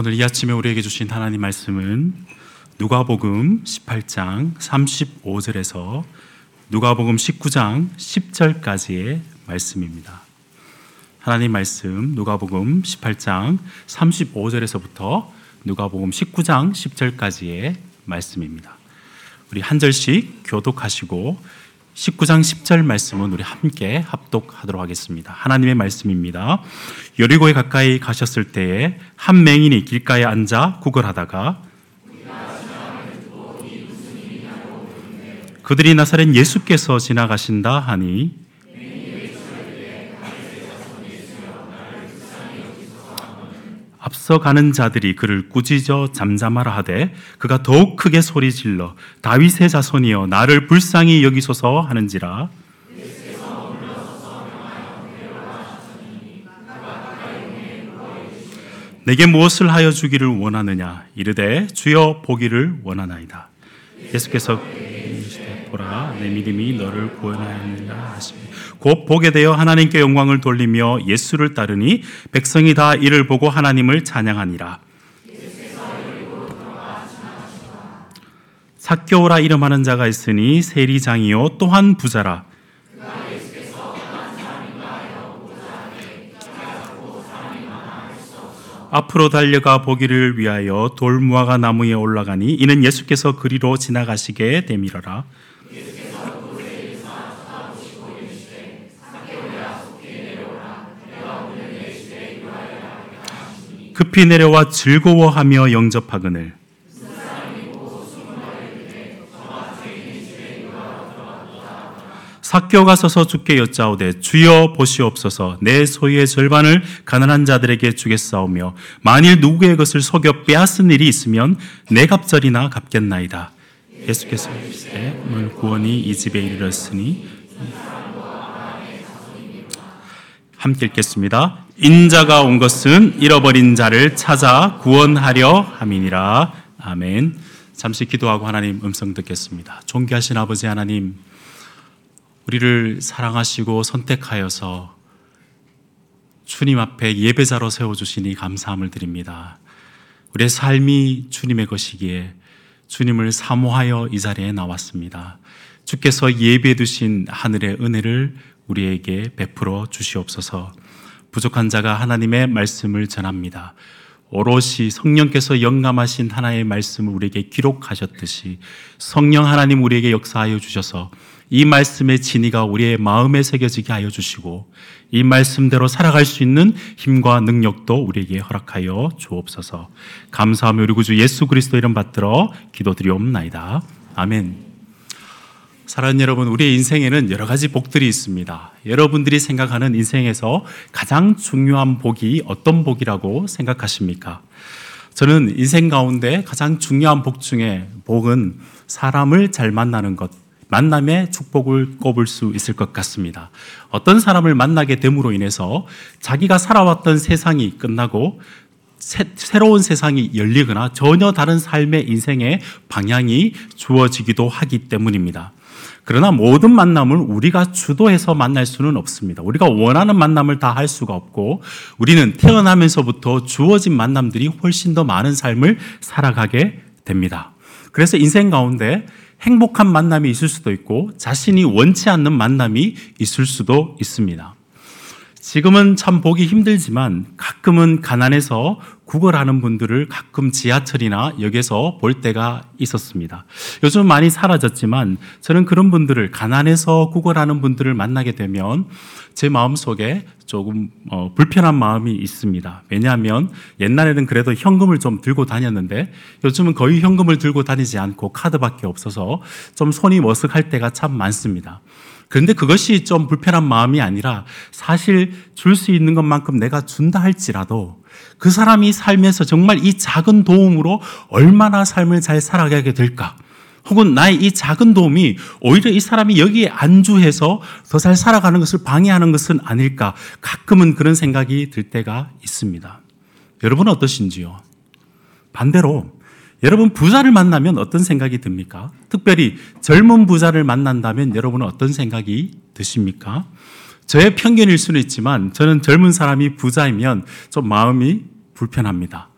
오늘 이 아침에 우리에게 주신 하나님 말씀은 누가복음 18장 35절에서 누가복음 19장 10절까지의 말씀입니다. 하나님 말씀 누가복음 18장 35절에서부터 누가복음 19장 10절까지의 말씀입니다. 우리 한 절씩 교독하시고 19장 10절 말씀은 우리 함께 합독하도록 하겠습니다. 하나님의 말씀입니다. 여리고에 가까이 가셨을 때에 한 맹인이 길가에 앉아 구걸하다가 그들이 나사렛 예수께서 지나가신다 하니 앞서가는 자들이 그를 꾸짖어 잠잠하라 하되 그가 더욱 크게 소리질러 다윗의 자손이여 나를 불쌍히 여기소서 하는지라. 내게 무엇을 하여 주기를 원하느냐? 이르되 주여 보기를 원하나이다. 예수께서 보라 내 믿음이 너를 구원하였느냐 하시며 곧 보게 되어 하나님께 영광을 돌리며 예수를 따르니 백성이 다 이를 보고 하나님을 찬양하니라. 삭교라 이름하는 자가 있으니 세리장이요 또한 부자라. 앞으로 달려가 보기를 위하여 돌무화과 나무에 올라가니 이는 예수께서 그리로 지나가시게 되밀어라. 급히 내려와 즐거워하며 영접하거늘. 삭교가 서서 주께 여짜오되 주여 보시옵소서. 내 소유의 절반을 가난한 자들에게 주겠사오며 만일 누구의 것을 속여 빼앗은 일이 있으면 내 갑절이나 갚겠나이다. 예수께서 이르시되 오늘 구원이 이 집에 이르렀으니. 함께 읽겠습니다. 인자가 온 것은 잃어버린 자를 찾아 구원하려 함이니라. 아멘. 잠시 기도하고 하나님 음성 듣겠습니다. 존귀하신 아버지 하나님, 우리를 사랑하시고 선택하여서 주님 앞에 예배자로 세워주시니 감사함을 드립니다. 우리의 삶이 주님의 것이기에 주님을 사모하여 이 자리에 나왔습니다. 주께서 예배 두신 하늘의 은혜를 우리에게 베풀어 주시옵소서. 부족한 자가 하나님의 말씀을 전합니다. 오롯이 성령께서 영감하신 하나의 말씀을 우리에게 기록하셨듯이 성령 하나님 우리에게 역사하여 주셔서 이 말씀의 진리가 우리의 마음에 새겨지게 하여 주시고 이 말씀대로 살아갈 수 있는 힘과 능력도 우리에게 허락하여 주옵소서. 감사하며 우리 구주 예수 그리스도 이름 받들어 기도드리옵나이다. 아멘. 사랑하는 여러분, 우리의 인생에는 여러 가지 복들이 있습니다. 여러분들이 생각하는 인생에서 가장 중요한 복이 어떤 복이라고 생각하십니까? 저는 인생 가운데 가장 중요한 복 중에 복은 사람을 잘 만나는 것, 만남의 축복을 꼽을 수 있을 것 같습니다. 어떤 사람을 만나게 됨으로 인해서 자기가 살아왔던 세상이 끝나고 새, 새로운 세상이 열리거나 전혀 다른 삶의 인생의 방향이 주어지기도 하기 때문입니다. 그러나 모든 만남을 우리가 주도해서 만날 수는 없습니다. 우리가 원하는 만남을 다 할 수가 없고 우리는 태어나면서부터 주어진 만남들이 훨씬 더 많은 삶을 살아가게 됩니다. 그래서 인생 가운데 행복한 만남이 있을 수도 있고 자신이 원치 않는 만남이 있을 수도 있습니다. 지금은 참 보기 힘들지만 가끔은 가난해서 구걸하는 분들을 가끔 지하철이나 역에서 볼 때가 있었습니다. 요즘 많이 사라졌지만 저는 그런 분들을 가난해서 구걸하는 분들을 만나게 되면 제 마음 속에 조금 어, 불편한 마음이 있습니다. 왜냐하면 옛날에는 그래도 현금을 좀 들고 다녔는데 요즘은 거의 현금을 들고 다니지 않고 카드밖에 없어서 좀 손이 머쓱할 때가 참 많습니다. 그런데 그것이 좀 불편한 마음이 아니라 사실 줄 수 있는 것만큼 내가 준다 할지라도 그 사람이 살면서 정말 이 작은 도움으로 얼마나 삶을 잘 살아가게 될까? 혹은 나의 이 작은 도움이 오히려 이 사람이 여기에 안주해서 더 잘 살아가는 것을 방해하는 것은 아닐까? 가끔은 그런 생각이 들 때가 있습니다. 여러분은 어떠신지요? 반대로 여러분 부자를 만나면 어떤 생각이 듭니까? 특별히 젊은 부자를 만난다면 여러분은 어떤 생각이 드십니까? 저의 편견일 수는 있지만 저는 젊은 사람이 부자이면 좀 마음이 불편합니다.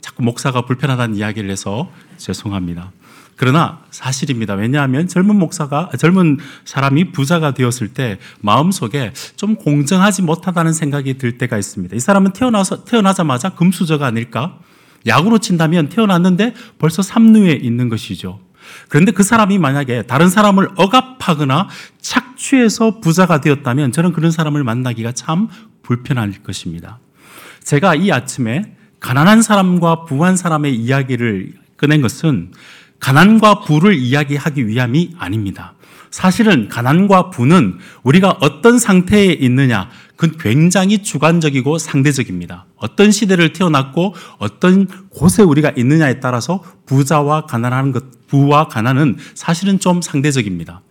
자꾸 목사가 불편하다는 이야기를 해서 죄송합니다. 그러나 사실입니다. 왜냐하면 젊은 목사가 젊은 사람이 부자가 되었을 때 마음속에 좀 공정하지 못하다는 생각이 들 때가 있습니다. 이 사람은 태어나서 태어나자마자 금수저가 아닐까? 약으로 친다면 태어났는데 벌써 삼루에 있는 것이죠. 그런데 그 사람이 만약에 다른 사람을 억압하거나 착취해서 부자가 되었다면 저는 그런 사람을 만나기가 참 불편할 것입니다. 제가 이 아침에 가난한 사람과 부한 사람의 이야기를 꺼낸 것은 가난과 부를 이야기하기 위함이 아닙니다. 사실은 가난과 부는 우리가 어떤 상태에 있느냐, 그건 굉장히 주관적이고 상대적입니다. 어떤 시대를 태어났고 어떤 곳에 우리가 있느냐에 따라서 부자와 가난하는 것, 부와 가난은 사실은 좀 상대적입니다.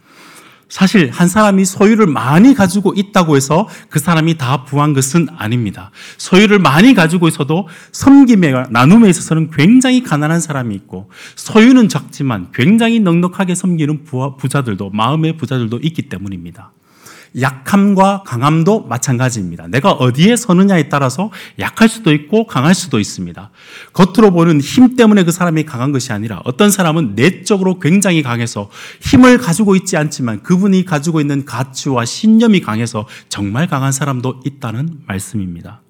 사실 한 사람이 소유를 많이 가지고 있다고 해서 그 사람이 다 부한 것은 아닙니다. 소유를 많이 가지고 있어도 섬김에 나눔에 있어서는 굉장히 가난한 사람이 있고 소유는 적지만 굉장히 넉넉하게 섬기는 부자들도 마음의 부자들도 있기 때문입니다. 약함과 강함도 마찬가지입니다. 내가 어디에 서느냐에 따라서 약할 수도 있고 강할 수도 있습니다. 겉으로 보는 힘 때문에 그 사람이 강한 것이 아니라 어떤 사람은 내적으로 굉장히 강해서 힘을 가지고 있지 않지만 그분이 가지고 있는 가치와 신념이 강해서 정말 강한 사람도 있다는 말씀입니다.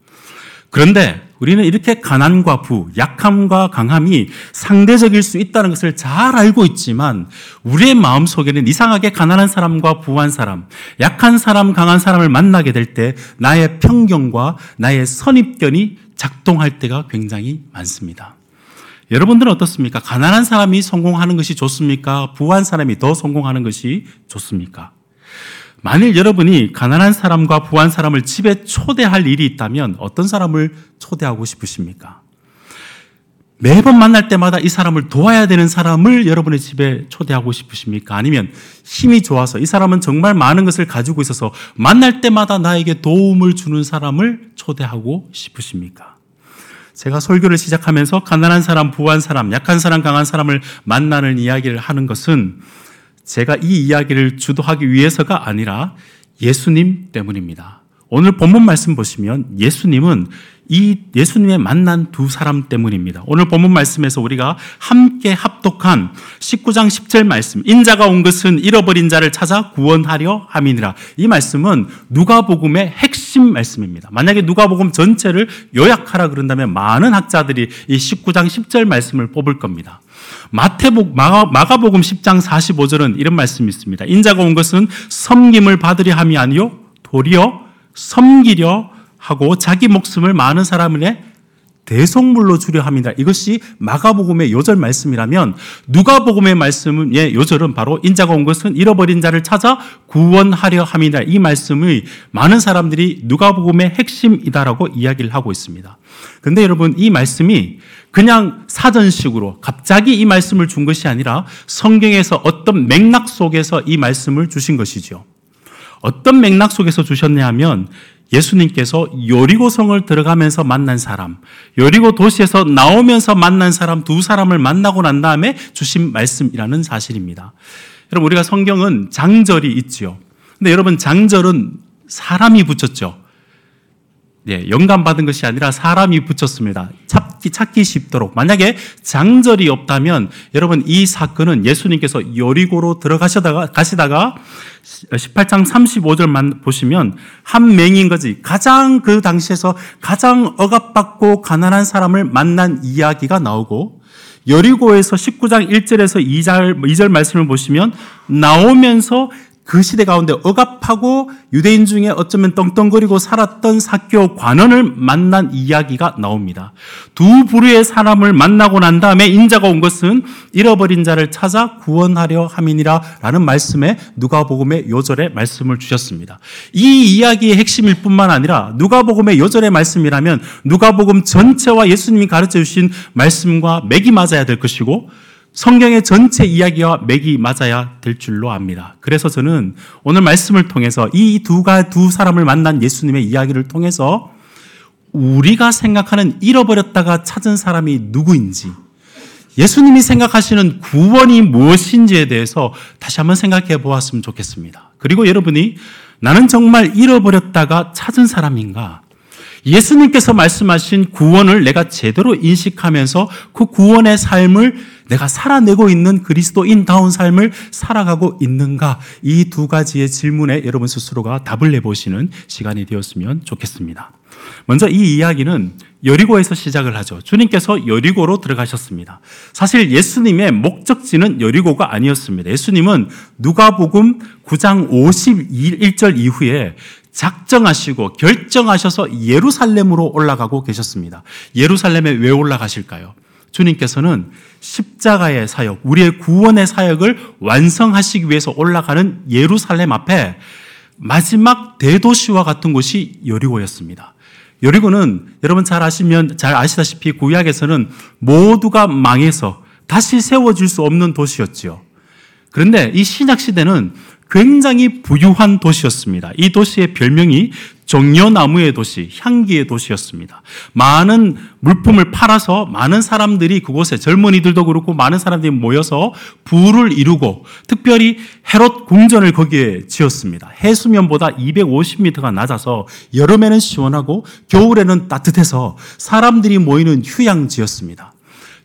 그런데 우리는 이렇게 가난과 부, 약함과 강함이 상대적일 수 있다는 것을 잘 알고 있지만 우리의 마음 속에는 이상하게 가난한 사람과 부한 사람, 약한 사람, 강한 사람을 만나게 될 때 나의 편견과 나의 선입견이 작동할 때가 굉장히 많습니다. 여러분들은 어떻습니까? 가난한 사람이 성공하는 것이 좋습니까? 부한 사람이 더 성공하는 것이 좋습니까? 만일 여러분이 가난한 사람과 부한 사람을 집에 초대할 일이 있다면 어떤 사람을 초대하고 싶으십니까? 매번 만날 때마다 이 사람을 도와야 되는 사람을 여러분의 집에 초대하고 싶으십니까? 아니면 힘이 좋아서 이 사람은 정말 많은 것을 가지고 있어서 만날 때마다 나에게 도움을 주는 사람을 초대하고 싶으십니까? 제가 설교를 시작하면서 가난한 사람, 부한 사람, 약한 사람, 강한 사람을 만나는 이야기를 하는 것은 제가 이 이야기를 주도하기 위해서가 아니라 예수님 때문입니다. 오늘 본문 말씀 보시면 예수님은 이 예수님의 만난 두 사람 때문입니다. 오늘 본문 말씀에서 우리가 함께 합독한 19장 10절 말씀, 인자가 온 것은 잃어버린 자를 찾아 구원하려 함이니라. 이 말씀은 누가복음의 핵심 말씀입니다. 만약에 누가복음 전체를 요약하라 그런다면 많은 학자들이 이 19장 10절 말씀을 뽑을 겁니다. 마태복 마가, 복음 10장 45절은 이런 말씀이 있습니다. 인자가 온 것은 섬김을 받으려 함이 아니요 도리어 섬기려 하고 자기 목숨을 많은 사람의 대속물로 주려 합니다. 이것이 마가복음의 요절 말씀이라면 누가복음의 말씀은 예, 요절은 바로 인자가 온 것은 잃어버린 자를 찾아 구원하려 함이다. 이 말씀의 많은 사람들이 누가복음의 핵심이다라고 이야기를 하고 있습니다. 근데 여러분 이 말씀이 그냥 사전식으로 갑자기 이 말씀을 준 것이 아니라 성경에서 어떤 맥락 속에서 이 말씀을 주신 것이죠. 어떤 맥락 속에서 주셨냐 하면 예수님께서 요리고성을 들어가면서 만난 사람, 요리고 도시에서 나오면서 만난 사람 두 사람을 만나고 난 다음에 주신 말씀이라는 사실입니다. 여러분, 우리가 성경은 장절이 있지요. 근데 여러분, 장절은 사람이 붙였죠. 예, 영감 받은 것이 아니라 사람이 붙였습니다. 찾기, 찾기 쉽도록. 만약에 장절이 없다면 여러분 이 사건은 예수님께서 여리고로 들어가시다가 가시다가 18장 35절만 보시면 한 맹인 거지 가장 그 당시에서 가장 억압받고 가난한 사람을 만난 이야기가 나오고 여리고에서 19장 1절에서 2절, 2절 말씀을 보시면 나오면서 그 시대 가운데 억압하고 유대인 중에 어쩌면 떵떵거리고 살았던 사교 관원을 만난 이야기가 나옵니다. 두 부류의 사람을 만나고 난 다음에 인자가 온 것은 잃어버린 자를 찾아 구원하려 함이니라 라는 말씀에 누가복음의 요절에 말씀을 주셨습니다. 이 이야기의 핵심일 뿐만 아니라 누가복음의 요절의 말씀이라면 누가복음 전체와 예수님이 가르쳐 주신 말씀과 맥이 맞아야 될 것이고 성경의 전체 이야기와 맥이 맞아야 될 줄로 압니다. 그래서 저는 오늘 말씀을 통해서 이 두가 두 사람을 만난 예수님의 이야기를 통해서 우리가 생각하는 잃어버렸다가 찾은 사람이 누구인지 예수님이 생각하시는 구원이 무엇인지에 대해서 다시 한번 생각해 보았으면 좋겠습니다. 그리고 여러분이 나는 정말 잃어버렸다가 찾은 사람인가? 예수님께서 말씀하신 구원을 내가 제대로 인식하면서 그 구원의 삶을 내가 살아내고 있는 그리스도인다운 삶을 살아가고 있는가? 이 두 가지의 질문에 여러분 스스로가 답을 내보시는 시간이 되었으면 좋겠습니다. 먼저 이 이야기는 여리고에서 시작을 하죠. 주님께서 여리고로 들어가셨습니다. 사실 예수님의 목적지는 여리고가 아니었습니다. 예수님은 누가복음 9장 51절 이후에 작정하시고 결정하셔서 예루살렘으로 올라가고 계셨습니다. 예루살렘에 왜 올라가실까요? 주님께서는 십자가의 사역, 우리의 구원의 사역을 완성하시기 위해서 올라가는 예루살렘 앞에 마지막 대도시와 같은 곳이 여리고였습니다. 여리고는 여러분 잘 아시면 잘 아시다시피 구약에서는 모두가 망해서 다시 세워질 수 없는 도시였지요. 그런데 이 신약 시대는 굉장히 부유한 도시였습니다. 이 도시의 별명이 종려나무의 도시, 향기의 도시였습니다. 많은 물품을 팔아서 많은 사람들이 그곳에 젊은이들도 그렇고 많은 사람들이 모여서 부를 이루고 특별히 헤롯 궁전을 거기에 지었습니다. 해수면보다 250m가 낮아서 여름에는 시원하고 겨울에는 따뜻해서 사람들이 모이는 휴양지였습니다.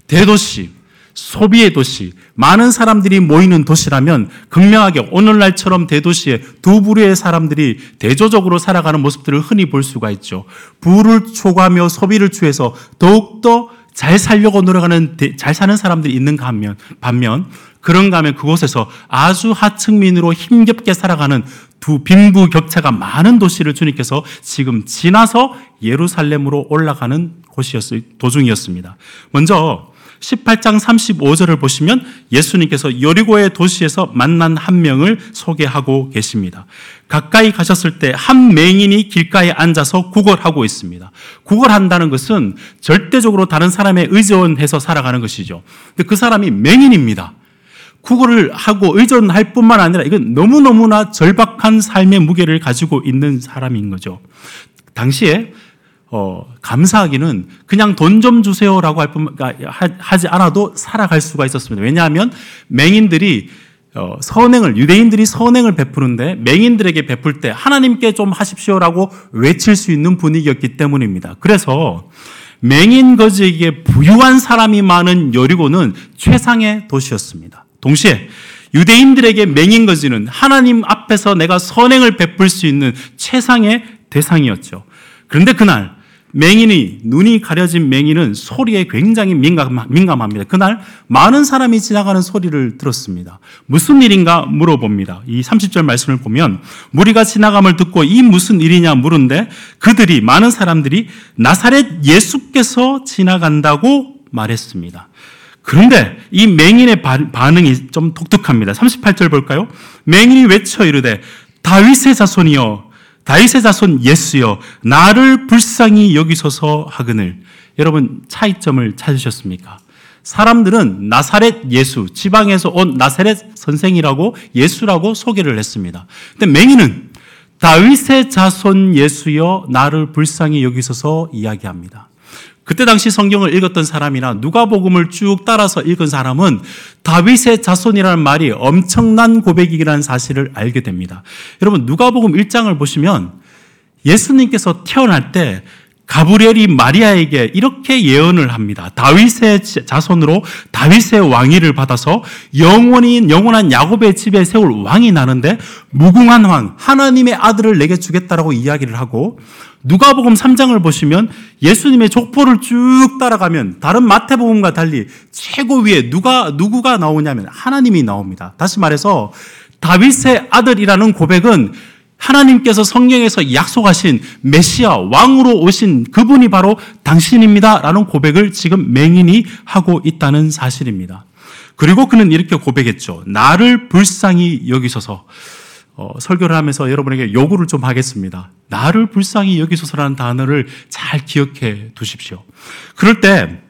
대도시, 소비의 도시, 많은 사람들이 모이는 도시라면 극명하게 오늘날처럼 대도시에 두 부류의 사람들이 대조적으로 살아가는 모습들을 흔히 볼 수가 있죠. 부를 초과하며 소비를 취해서 더욱더 잘 살려고 노력하는 잘 사는 사람들이 있는가 하면 반면 그런가 하면 그곳에서 아주 하층민으로 힘겹게 살아가는 두 빈부 격차가 많은 도시를 주님께서 지금 지나서 예루살렘으로 올라가는 곳이었 도중이었습니다. 먼저 18장 35절을 보시면 예수님께서 여리고의 도시에서 만난 한 명을 소개하고 계십니다. 가까이 가셨을 때 한 맹인이 길가에 앉아서 구걸하고 있습니다. 구걸한다는 것은 절대적으로 다른 사람에 의존해서 살아가는 것이죠. 근데 그 사람이 맹인입니다. 구걸을 하고 의존할 뿐만 아니라 이건 너무너무나 절박한 삶의 무게를 가지고 있는 사람인 거죠. 당시에 어, 감사하기는 그냥 돈 좀 주세요라고 할 뿐, 그러니까 하지 않아도 살아갈 수가 있었습니다. 왜냐하면 맹인들이 어, 선행을, 유대인들이 선행을 베푸는데 맹인들에게 베풀 때 하나님께 좀 하십시오라고 외칠 수 있는 분위기였기 때문입니다. 그래서 맹인 거지에게 부유한 사람이 많은 여리고는 최상의 도시였습니다. 동시에 유대인들에게 맹인 거지는 하나님 앞에서 내가 선행을 베풀 수 있는 최상의 대상이었죠. 그런데 그날 맹인이 눈이 가려진 맹인은 소리에 굉장히 민감, 민감합니다. 그날 많은 사람이 지나가는 소리를 들었습니다. 무슨 일인가 물어봅니다. 이 30절 말씀을 보면 무리가 지나감을 듣고 이 무슨 일이냐 물은데 그들이 많은 사람들이 나사렛 예수께서 지나간다고 말했습니다. 그런데 이 맹인의 반응이 좀 독특합니다. 38절 볼까요? 맹인이 외쳐 이르되 다윗의 자손이여 다윗의 자손 예수여 나를 불쌍히 여기소서 하거늘 여러분 차이점을 찾으셨습니까? 사람들은 나사렛 예수 지방에서 온 나사렛 선생이라고 예수라고 소개를 했습니다. 근데 맹인은 다윗의 자손 예수여 나를 불쌍히 여기소서 이야기합니다. 그때 당시 성경을 읽었던 사람이나 누가복음을 쭉 따라서 읽은 사람은 다윗의 자손이라는 말이 엄청난 고백이라는 사실을 알게 됩니다. 여러분 누가복음 1장을 보시면 예수님께서 태어날 때 가브리엘이 마리아에게 이렇게 예언을 합니다. 다윗의 자손으로 다윗의 왕위를 받아서 영원히 영원한 야곱의 집에 세울 왕이 나는데 무궁한 왕 하나님의 아들을 내게 주겠다라고 이야기를 하고 누가복음 3장을 보시면 예수님의 족보를 쭉 따라가면 다른 마태복음과 달리 최고 위에 누가 누구가 나오냐면 하나님이 나옵니다. 다시 말해서 다윗의 아들이라는 고백은 하나님께서 성경에서 약속하신 메시아 왕으로 오신 그분이 바로 당신입니다라는 고백을 지금 맹인이 하고 있다는 사실입니다. 그리고 그는 이렇게 고백했죠. 나를 불쌍히 여기셔서 어, 설교를 하면서 여러분에게 요구를 좀 하겠습니다. 나를 불쌍히 여기소서라는 단어를 잘 기억해 두십시오. 그럴 때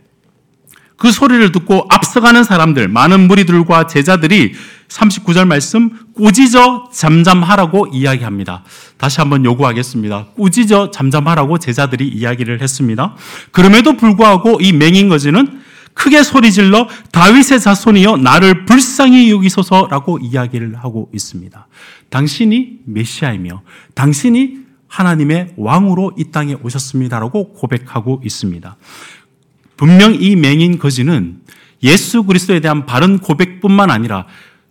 그 소리를 듣고 앞서가는 사람들, 많은 무리들과 제자들이 39절 말씀 꾸짖어 잠잠하라고 이야기합니다. 다시 한번 요구하겠습니다. 꾸짖어 잠잠하라고 제자들이 이야기를 했습니다. 그럼에도 불구하고 이 맹인 거지는 크게 소리질러 다윗의 자손이여 나를 불쌍히 여기소서라고 이야기를 하고 있습니다. 당신이 메시아이며 당신이 하나님의 왕으로 이 땅에 오셨습니다라고 고백하고 있습니다. 분명 이 맹인 거지는 예수 그리스도에 대한 바른 고백뿐만 아니라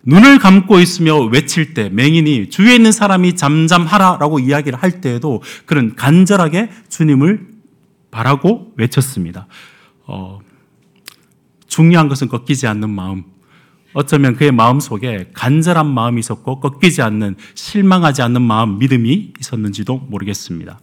눈을 감고 있으며 외칠 때 맹인이 주위에 있는 사람이 잠잠하라라고 이야기를 할 때에도 그는 간절하게 주님을 바라고 외쳤습니다. 어, 중요한 것은 꺾이지 않는 마음. 어쩌면 그의 마음 속에 간절한 마음이 있었고 꺾이지 않는 실망하지 않는 마음, 믿음이 있었는지도 모르겠습니다.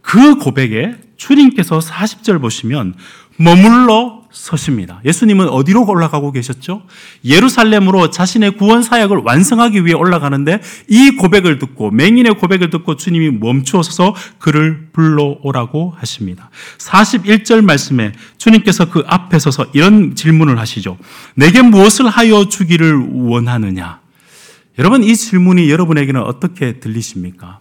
그 고백에 주님께서 40절 보시면 머물러 서십니다. 예수님은 어디로 올라가고 계셨죠? 예루살렘으로 자신의 구원 사역을 완성하기 위해 올라가는데 이 고백을 듣고 맹인의 고백을 듣고 주님이 멈추어서 그를 불러오라고 하십니다. 41절 말씀에 주님께서 그 앞에 서서 이런 질문을 하시죠. 내게 무엇을 하여 주기를 원하느냐? 여러분 이 질문이 여러분에게는 어떻게 들리십니까?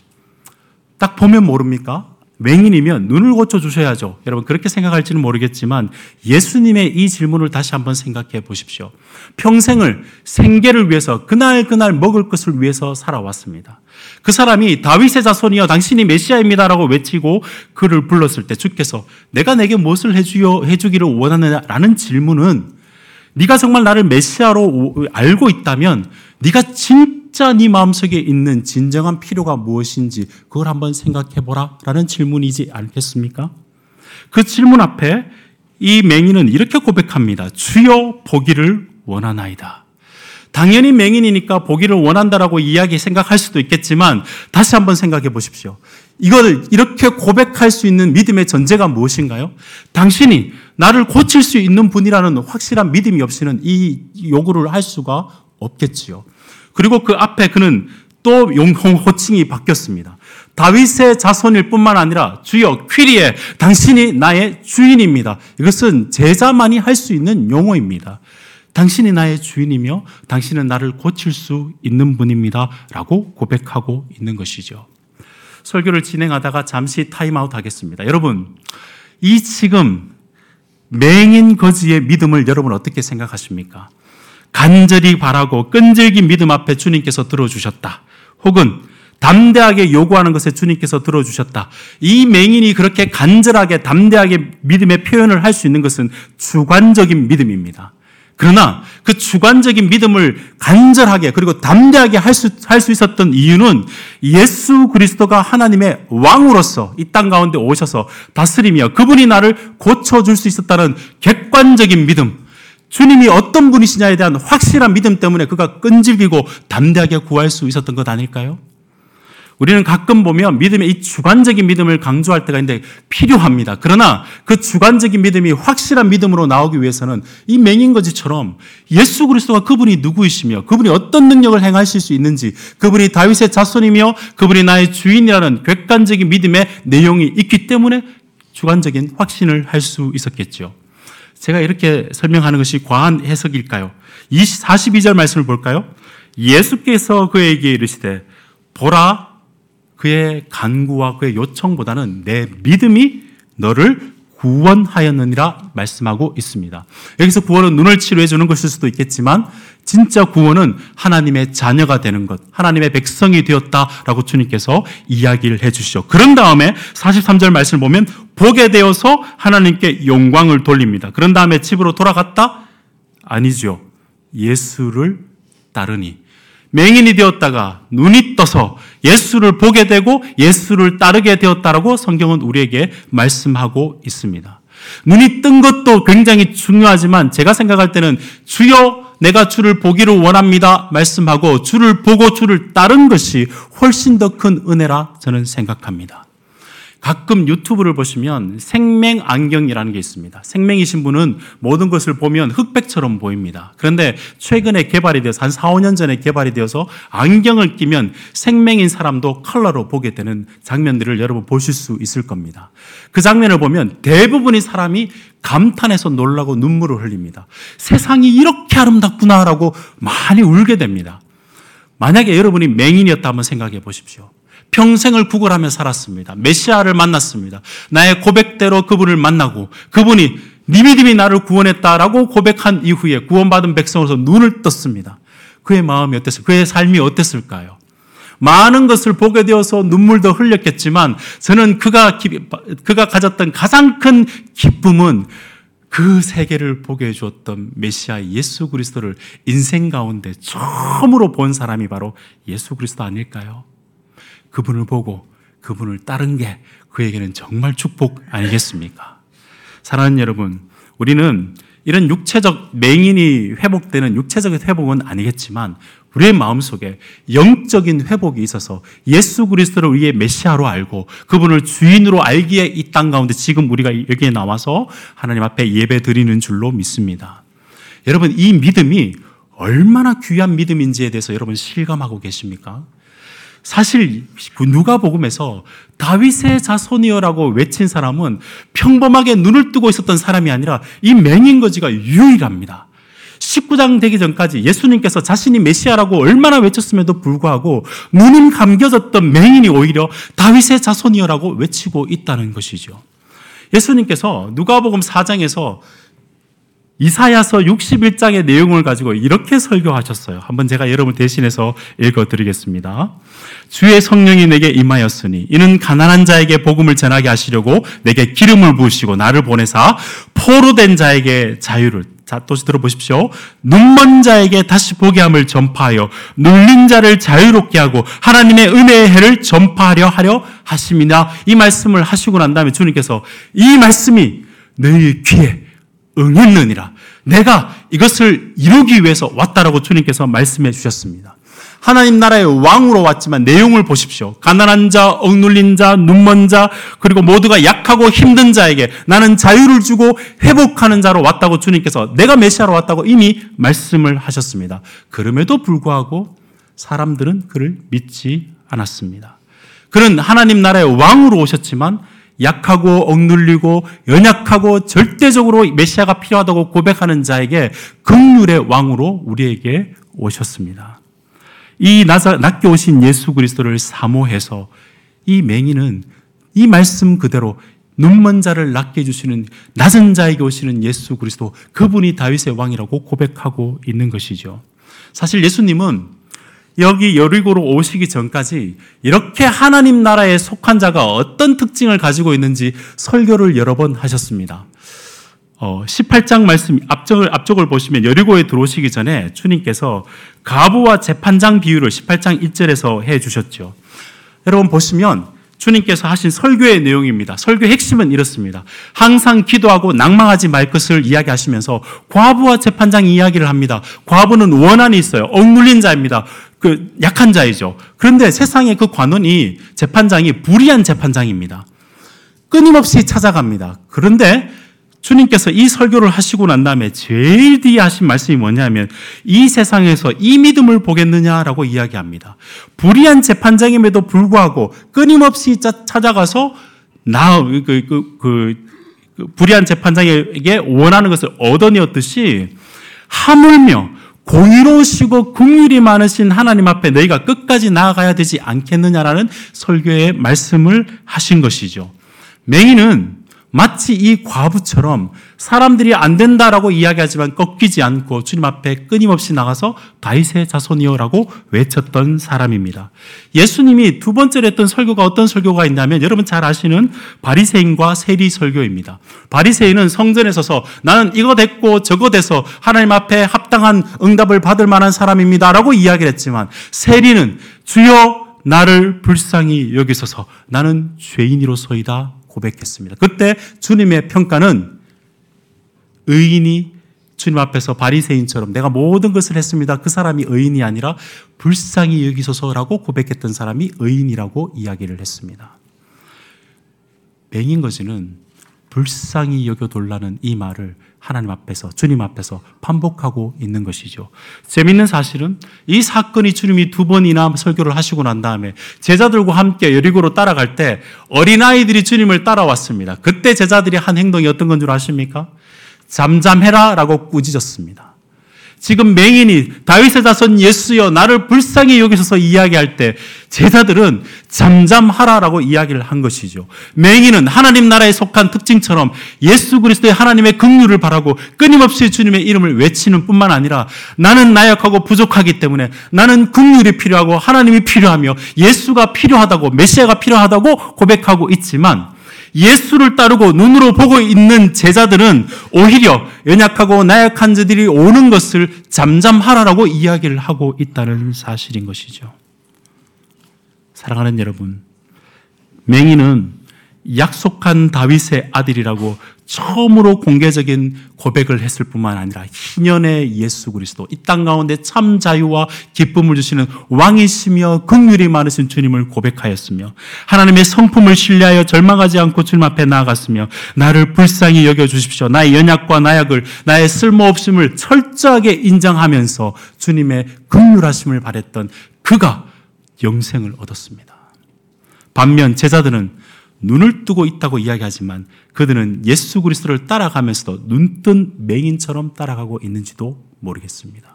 딱 보면 모릅니까? 맹인이면 눈을 고쳐 주셔야죠. 여러분 그렇게 생각할지는 모르겠지만 예수님의 이 질문을 다시 한번 생각해 보십시오. 평생을 생계를 위해서 그날 그날 먹을 것을 위해서 살아왔습니다. 그 사람이 다윗의 자손이여 당신이 메시아입니다라고 외치고 그를 불렀을 때 주께서 내가 내게 무엇을 해주요 해주기를 원하느냐라는 질문은 네가 정말 나를 메시아로 알고 있다면 네가 진 진짜 네 마음속에 있는 진정한 필요가 무엇인지 그걸 한번 생각해 보라 라는 질문이지 않겠습니까? 그 질문 앞에 이 맹인은 이렇게 고백합니다. 주여 보기를 원하나이다. 당연히 맹인이니까 보기를 원한다라고 이야기 생각할 수도 있겠지만 다시 한번 생각해 보십시오. 이걸 이렇게 고백할 수 있는 믿음의 전제가 무엇인가요? 당신이 나를 고칠 수 있는 분이라는 확실한 믿음이 없이는 이 요구를 할 수가 없겠지요. 그리고 그 앞에 그는 또 용공 호칭이 바뀌었습니다. 다윗의 자손일 뿐만 아니라 주여 퀴리에 당신이 나의 주인입니다. 이것은 제자만이 할 수 있는 용어입니다. 당신이 나의 주인이며 당신은 나를 고칠 수 있는 분입니다. 라고 고백하고 있는 것이죠. 설교를 진행하다가 잠시 타임아웃 하겠습니다. 여러분, 이 지금 맹인 거지의 믿음을 여러분 어떻게 생각하십니까? 간절히 바라고 끈질긴 믿음 앞에 주님께서 들어주셨다. 혹은 담대하게 요구하는 것에 주님께서 들어주셨다. 이 맹인이 그렇게 간절하게 담대하게 믿음의 표현을 할 수 있는 것은 주관적인 믿음입니다. 그러나 그 주관적인 믿음을 간절하게 그리고 담대하게 할 수, 할 수 있었던 이유는 예수 그리스도가 하나님의 왕으로서 이 땅 가운데 오셔서 다스리며 그분이 나를 고쳐줄 수 있었다는 객관적인 믿음, 주님이 어떤 분이시냐에 대한 확실한 믿음 때문에 그가 끈질기고 담대하게 구할 수 있었던 것 아닐까요? 우리는 가끔 보면 믿음의 이 주관적인 믿음을 강조할 때가 있는데 필요합니다. 그러나 그 주관적인 믿음이 확실한 믿음으로 나오기 위해서는 이 맹인거지처럼 예수 그리스도가 그분이 누구이시며 그분이 어떤 능력을 행하실 수 있는지 그분이 다윗의 자손이며 그분이 나의 주인이라는 객관적인 믿음의 내용이 있기 때문에 주관적인 확신을 할 수 있었겠죠. 제가 이렇게 설명하는 것이 과한 해석일까요? 42절 말씀을 볼까요? 예수께서 그에게 이르시되 보라 그의 간구와 그의 요청보다는 내 믿음이 너를 구원하였느니라 말씀하고 있습니다. 여기서 구원은 눈을 치료해 주는 것일 수도 있겠지만 진짜 구원은 하나님의 자녀가 되는 것, 하나님의 백성이 되었다라고 주님께서 이야기를 해 주시죠. 그런 다음에 43절 말씀을 보면 보게 되어서 하나님께 영광을 돌립니다. 그런 다음에 집으로 돌아갔다? 아니죠. 예수를 따르니 맹인이 되었다가 눈이 떠서 예수를 보게 되고 예수를 따르게 되었다라고 성경은 우리에게 말씀하고 있습니다. 눈이 뜬 것도 굉장히 중요하지만 제가 생각할 때는 주여 내가 주를 보기를 원합니다 말씀하고 주를 보고 주를 따른 것이 훨씬 더 큰 은혜라 저는 생각합니다. 가끔 유튜브를 보시면 생맹 안경이라는 게 있습니다. 생맹이신 분은 모든 것을 보면 흑백처럼 보입니다. 그런데 최근에 개발이 되어서 한 4, 5년 전에 개발이 되어서 안경을 끼면 생맹인 사람도 컬러로 보게 되는 장면들을 여러분 보실 수 있을 겁니다. 그 장면을 보면 대부분의 사람이 감탄해서 놀라고 눈물을 흘립니다. 세상이 이렇게 아름답구나라고 많이 울게 됩니다. 만약에 여러분이 맹인이었다 한번 생각해 보십시오. 평생을 구걸하며 살았습니다. 메시아를 만났습니다. 나의 고백대로 그분을 만나고 그분이 네 믿음이 나를 구원했다라고 고백한 이후에 구원받은 백성으로서 눈을 떴습니다. 그의 마음이 어땠을까요? 그의 삶이 어땠을까요? 많은 것을 보게 되어서 눈물도 흘렸겠지만 저는 그가, 그가 가졌던 가장 큰 기쁨은 그 세계를 보게 해주었던 메시아 예수 그리스도를 인생 가운데 처음으로 본 사람이 바로 예수 그리스도 아닐까요? 그분을 보고 그분을 따른 게 그에게는 정말 축복 아니겠습니까? 사랑하는 여러분, 우리는 이런 육체적 맹인이 회복되는 육체적 회복은 아니겠지만 우리의 마음속에 영적인 회복이 있어서 예수 그리스도를 우리의 메시아로 알고 그분을 주인으로 알기에 이 땅 가운데 지금 우리가 여기에 나와서 하나님 앞에 예배 드리는 줄로 믿습니다. 여러분 이 믿음이 얼마나 귀한 믿음인지에 대해서 여러분 실감하고 계십니까? 사실 누가복음에서 다윗의 자손이여라고 외친 사람은 평범하게 눈을 뜨고 있었던 사람이 아니라 이 맹인거지가 유일합니다. 19장 되기 전까지 예수님께서 자신이 메시아라고 얼마나 외쳤음에도 불구하고 눈이 감겨졌던 맹인이 오히려 다윗의 자손이여라고 외치고 있다는 것이죠. 예수님께서 누가복음 4장에서 이사야서 61장의 내용을 가지고 이렇게 설교하셨어요. 한번 제가 여러분 대신해서 읽어 드리겠습니다. 주의 성령이 내게 임하였으니 이는 가난한 자에게 복음을 전하게 하시려고 내게 기름을 부으시고 나를 보내사 포로된 자에게 자유를 자, 또 들어보십시오. 눈먼 자에게 다시 보게 함을 전파하여 눌린 자를 자유롭게 하고 하나님의 은혜의 해를 전파하려 하려 하심이나 이 말씀을 하시고 난 다음에 주님께서 이 말씀이 너희 귀에 응했느니라. 내가 이것을 이루기 위해서 왔다라고 주님께서 말씀해 주셨습니다. 하나님 나라의 왕으로 왔지만 내용을 보십시오. 가난한 자, 억눌린 자, 눈먼 자, 그리고 모두가 약하고 힘든 자에게 나는 자유를 주고 회복하는 자로 왔다고 주님께서 내가 메시아로 왔다고 이미 말씀을 하셨습니다. 그럼에도 불구하고 사람들은 그를 믿지 않았습니다. 그는 하나님 나라의 왕으로 오셨지만 약하고 억눌리고 연약하고 절대적으로 메시아가 필요하다고 고백하는 자에게 극률의 왕으로 우리에게 오셨습니다. 이 낮게 오신 예수 그리스도를 사모해서 이 맹인은 이 말씀 그대로 눈먼 자를 낫게 해주시는 낮은 자에게 오시는 예수 그리스도 그분이 다윗의 왕이라고 고백하고 있는 것이죠. 사실 예수님은 여기 여리고로 오시기 전까지 이렇게 하나님 나라에 속한 자가 어떤 특징을 가지고 있는지 설교를 여러 번 하셨습니다. 어, 18장 말씀 앞쪽을 앞쪽을 보시면 여리고에 들어오시기 전에 주님께서 가부와 재판장 비유를 18장 1절에서 해 주셨죠. 여러분 보시면 주님께서 하신 설교의 내용입니다. 설교 핵심은 이렇습니다. 항상 기도하고 낭망하지 말 것을 이야기하시면서 과부와 재판장 이야기를 합니다. 과부는 원한이 있어요. 억눌린 자입니다. 그 약한 자이죠. 그런데 세상의 그 관원이 재판장이 불의한 재판장입니다. 끊임없이 찾아갑니다. 그런데 주님께서 이 설교를 하시고 난 다음에 제일 뒤에 하신 말씀이 뭐냐면 이 세상에서 이 믿음을 보겠느냐라고 이야기합니다. 불의한 재판장임에도 불구하고 끊임없이 찾아가서 나, 그, 그, 그, 그 불의한 재판장에게 원하는 것을 얻어내었듯이 하물며 공의로우시고 국률이 많으신 하나님 앞에 너희가 끝까지 나아가야 되지 않겠느냐라는 설교의 말씀을 하신 것이죠. 맹인은 마치 이 과부처럼 사람들이 안 된다라고 이야기하지만 꺾이지 않고 주님 앞에 끊임없이 나가서 다윗의 자손이여라고 외쳤던 사람입니다. 예수님이 두 번째로 했던 설교가 어떤 설교가 있냐면 여러분 잘 아시는 바리새인과 세리 설교입니다. 바리새인은 성전에 서서 나는 이거 됐고 저거 돼서 하나님 앞에 합당한 응답을 받을 만한 사람입니다라고 이야기를 했지만 세리는 주여 나를 불쌍히 여기소서 나는 죄인이로소이다 고백했습니다. 그때 주님의 평가는 의인이 주님 앞에서 바리새인처럼 내가 모든 것을 했습니다. 그 사람이 의인이 아니라 불쌍히 여기소서라고 고백했던 사람이 의인이라고 이야기를 했습니다. 맹인 거지는 불쌍히 여겨 돌라는 이 말을 하나님 앞에서 주님 앞에서 반복하고 있는 것이죠. 재밌는 사실은 이 사건이 주님이 두 번이나 설교를 하시고 난 다음에 제자들과 함께 여리고로 따라갈 때 어린아이들이 주님을 따라왔습니다. 그때 제자들이 한 행동이 어떤 건 줄 아십니까? 잠잠해라라고 꾸짖었습니다. 지금 맹인이 다윗의 자손 예수여 나를 불쌍히 여기셔서 이야기할 때 제자들은 잠잠하라라고 이야기를 한 것이죠. 맹인은 하나님 나라에 속한 특징처럼 예수 그리스도의 하나님의 긍휼을 바라고 끊임없이 주님의 이름을 외치는 뿐만 아니라 나는 나약하고 부족하기 때문에 나는 긍휼이 필요하고 하나님이 필요하며 예수가 필요하다고 메시아가 필요하다고 고백하고 있지만 예수를 따르고 눈으로 보고 있는 제자들은 오히려 연약하고 나약한 자들이 오는 것을 잠잠하라라고 이야기를 하고 있다는 사실인 것이죠. 사랑하는 여러분, 맹인은 약속한 다윗의 아들이라고 처음으로 공개적인 고백을 했을 뿐만 아니라 희년의 예수 그리스도 이 땅 가운데 참 자유와 기쁨을 주시는 왕이시며 극률이 많으신 주님을 고백하였으며 하나님의 성품을 신뢰하여 절망하지 않고 주님 앞에 나아갔으며 나를 불쌍히 여겨 주십시오. 나의 연약과 나약을 나의 쓸모없음을 철저하게 인정하면서 주님의 극률하심을 바랬던 그가 영생을 얻었습니다. 반면 제자들은 눈을 뜨고 있다고 이야기하지만 그들은 예수 그리스도를 따라가면서도 눈뜬 맹인처럼 따라가고 있는지도 모르겠습니다.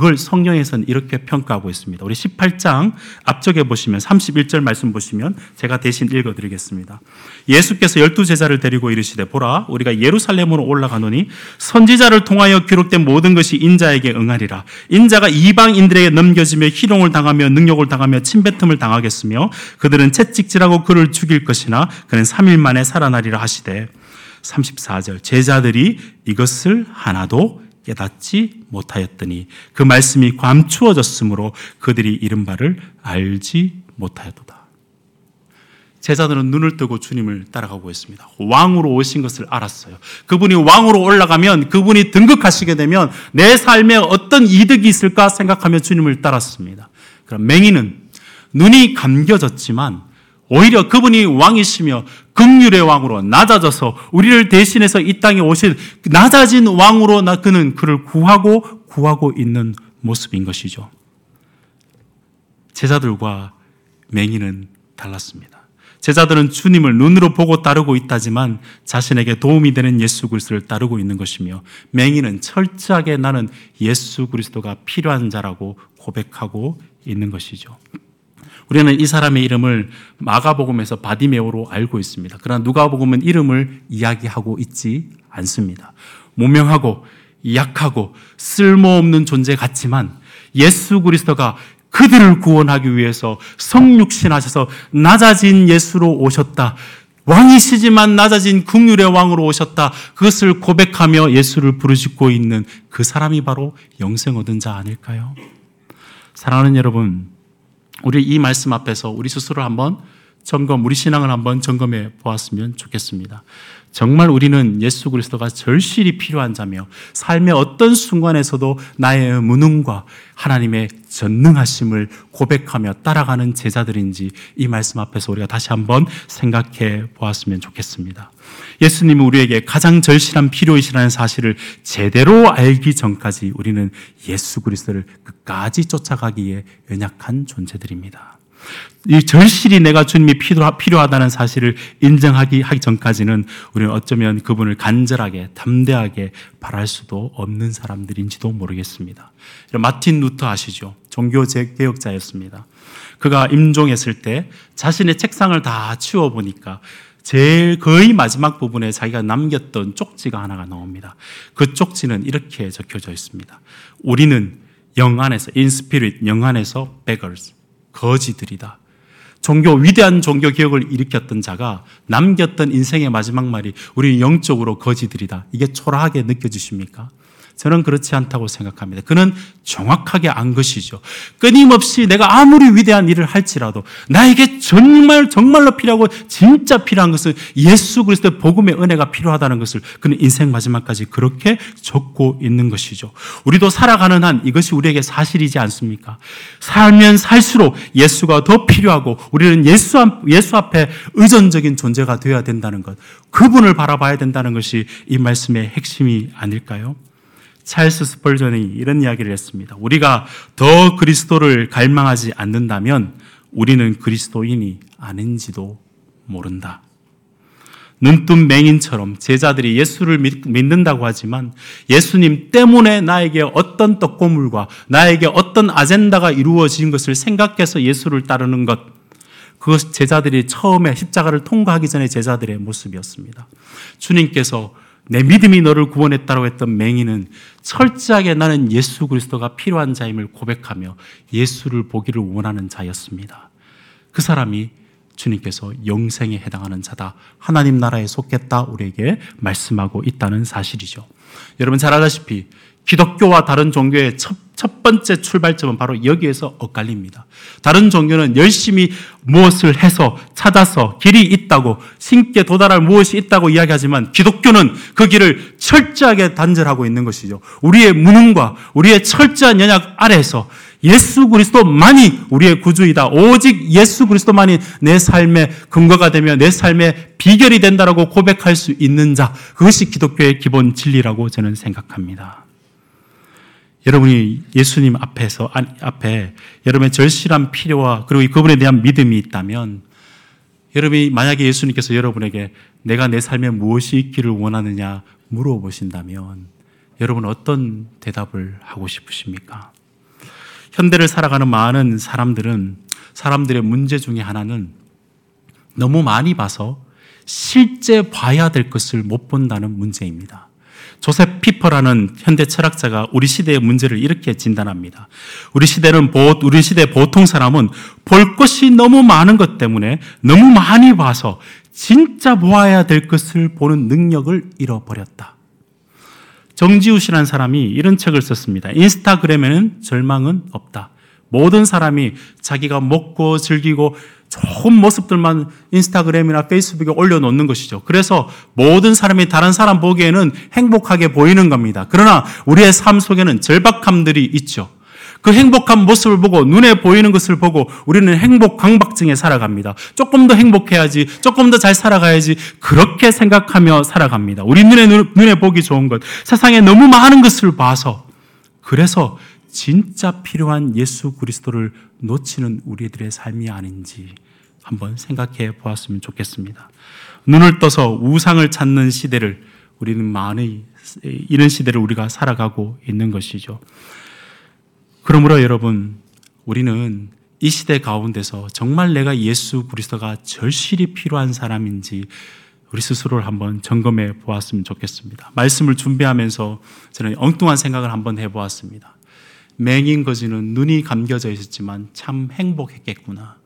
그걸 성경에서는 이렇게 평가하고 있습니다. 우리 18장 앞쪽에 보시면 31절 말씀 보시면 제가 대신 읽어 드리겠습니다. 예수께서 열두 제자를 데리고 이르시되 보라 우리가 예루살렘으로 올라가노니 선지자를 통하여 기록된 모든 것이 인자에게 응하리라. 인자가 이방인들에게 넘겨지며 희롱을 당하며 능욕을 당하며 침뱉음을 당하겠으며 그들은 채찍질하고 그를 죽일 것이나 그는 3일 만에 살아나리라 하시되 34절 제자들이 이것을 하나도 깨닫지 못하였더니 그 말씀이 감추어졌으므로 그들이 이른 바를 알지 못하였도다. 제자들은 눈을 뜨고 주님을 따라가고 있습니다. 왕으로 오신 것을 알았어요. 그분이 왕으로 올라가면 그분이 등극하시게 되면 내 삶에 어떤 이득이 있을까 생각하며 주님을 따랐습니다. 그럼 맹인은 눈이 감겨졌지만 오히려 그분이 왕이시며 극률의 왕으로 낮아져서 우리를 대신해서 이 땅에 오신 낮아진 왕으로 나 그는 그를 구하고 구하고 있는 모습인 것이죠. 제자들과 맹인은 달랐습니다. 제자들은 주님을 눈으로 보고 따르고 있다지만 자신에게 도움이 되는 예수 그리스도를 따르고 있는 것이며 맹인은 철저하게 나는 예수 그리스도가 필요한 자라고 고백하고 있는 것이죠. 우리는 이 사람의 이름을 마가복음에서 바디메오로 알고 있습니다. 그러나 누가복음은 이름을 이야기하고 있지 않습니다. 무명하고 약하고 쓸모없는 존재 같지만 예수 그리스도가 그들을 구원하기 위해서 성육신하셔서 낮아진 예수로 오셨다. 왕이시지만 낮아진 국률의 왕으로 오셨다. 그것을 고백하며 예수를 부르짖고 있는 그 사람이 바로 영생 얻은 자 아닐까요? 사랑하는 여러분, 우리 이 말씀 앞에서 우리 스스로 한번 점검, 우리 신앙을 한번 점검해 보았으면 좋겠습니다. 정말 우리는 예수 그리스도가 절실히 필요한 자며 삶의 어떤 순간에서도 나의 무능과 하나님의 전능하심을 고백하며 따라가는 제자들인지 이 말씀 앞에서 우리가 다시 한번 생각해 보았으면 좋겠습니다. 예수님이 우리에게 가장 절실한 필요이시라는 사실을 제대로 알기 전까지 우리는 예수 그리스도를 끝까지 쫓아가기에 연약한 존재들입니다. 이 절실히 내가 주님이 필요하다는 사실을 인정하기 하기 전까지는 우리는 어쩌면 그분을 간절하게 담대하게 바랄 수도 없는 사람들인지도 모르겠습니다. 마틴 루터 아시죠? 종교 개혁자였습니다. 그가 임종했을 때 자신의 책상을 다 치워 보니까 제일 거의 마지막 부분에 자기가 남겼던 쪽지가 하나가 나옵니다. 그 쪽지는 이렇게 적혀져 있습니다. 우리는 영 안에서 in spirit 영 안에서 beggars 거지들이다. 종교 위대한 종교 개혁을 일으켰던 자가 남겼던 인생의 마지막 말이 우리 영적으로 거지들이다. 이게 초라하게 느껴지십니까? 저는 그렇지 않다고 생각합니다. 그는 정확하게 안 것이죠. 끊임없이 내가 아무리 위대한 일을 할지라도 나에게 정말 정말로 필요하고 진짜 필요한 것은 예수 그리스도의 복음의 은혜가 필요하다는 것을 그는 인생 마지막까지 그렇게 적고 있는 것이죠. 우리도 살아가는 한 이것이 우리에게 사실이지 않습니까? 살면 살수록 예수가 더 필요하고 우리는 예수, 앞, 예수 앞에 의존적인 존재가 되어야 된다는 것, 그분을 바라봐야 된다는 것이 이 말씀의 핵심이 아닐까요? 찰스 스펄전이 이런 이야기를 했습니다. 우리가 더 그리스도를 갈망하지 않는다면 우리는 그리스도인이 아닌지도 모른다. 눈뜬 맹인처럼 제자들이 예수를 믿는다고 하지만 예수님 때문에 나에게 어떤 떡고물과 나에게 어떤 아젠다가 이루어진 것을 생각해서 예수를 따르는 것. 그것 제자들이 처음에 십자가를 통과하기 전에 제자들의 모습이었습니다. 주님께서 내 믿음이 너를 구원했다고 했던 맹인은 철저하게 나는 예수 그리스도가 필요한 자임을 고백하며 예수를 보기를 원하는 자였습니다. 그 사람이 주님께서 영생에 해당하는 자다. 하나님 나라에 속겠다. 우리에게 말씀하고 있다는 사실이죠. 여러분 잘 알다시피 기독교와 다른 종교의 첫, 첫 번째 출발점은 바로 여기에서 엇갈립니다. 다른 종교는 열심히 무엇을 해서 찾아서 길이 있다고 신께 도달할 무엇이 있다고 이야기하지만 기독교는 그 길을 철저하게 단절하고 있는 것이죠. 우리의 무능과 우리의 철저한 연약 아래에서 예수 그리스도만이 우리의 구주이다. 오직 예수 그리스도만이 내 삶의 근거가 되며 내 삶의 비결이 된다라고 고백할 수 있는 자. 그것이 기독교의 기본 진리라고 저는 생각합니다. 여러분이 예수님 앞에서 앞에 여러분의 절실한 필요와 그리고 그분에 대한 믿음이 있다면 여러분이 만약에 예수님께서 여러분에게 내가 내 삶에 무엇이 있기를 원하느냐 물어보신다면 여러분 어떤 대답을 하고 싶으십니까? 현대를 살아가는 많은 사람들은 사람들의 문제 중에 하나는 너무 많이 봐서 실제 봐야 될 것을 못 본다는 문제입니다. 조셉 피퍼라는 현대 철학자가 우리 시대의 문제를 이렇게 진단합니다. 우리 시대는 우리 시대 보통 사람은 볼 것이 너무 많은 것 때문에 너무 많이 봐서 진짜 보아야 될 것을 보는 능력을 잃어버렸다. 정지우 씨라는 사람이 이런 책을 썼습니다. 인스타그램에는 절망은 없다. 모든 사람이 자기가 먹고 즐기고 좋은 모습들만 인스타그램이나 페이스북에 올려놓는 것이죠. 그래서 모든 사람이 다른 사람 보기에는 행복하게 보이는 겁니다. 그러나 우리의 삶 속에는 절박함들이 있죠. 그 행복한 모습을 보고 눈에 보이는 것을 보고 우리는 행복 강박증에 살아갑니다. 조금 더 행복해야지, 조금 더 잘 살아가야지 그렇게 생각하며 살아갑니다. 우리 눈에 눈에 보기 좋은 것, 세상에 너무 많은 것을 봐서 그래서 진짜 필요한 예수 그리스도를 놓치는 우리들의 삶이 아닌지 한번 생각해 보았으면 좋겠습니다. 눈을 떠서 우상을 찾는 시대를 우리는 많이 이런 시대를 우리가 살아가고 있는 것이죠. 그러므로 여러분, 우리는 이 시대 가운데서 정말 내가 예수 그리스도가 절실히 필요한 사람인지 우리 스스로를 한번 점검해 보았으면 좋겠습니다. 말씀을 준비하면서 저는 엉뚱한 생각을 한번 해 보았습니다. 맹인 거지는 눈이 감겨져 있었지만 참 행복했겠구나.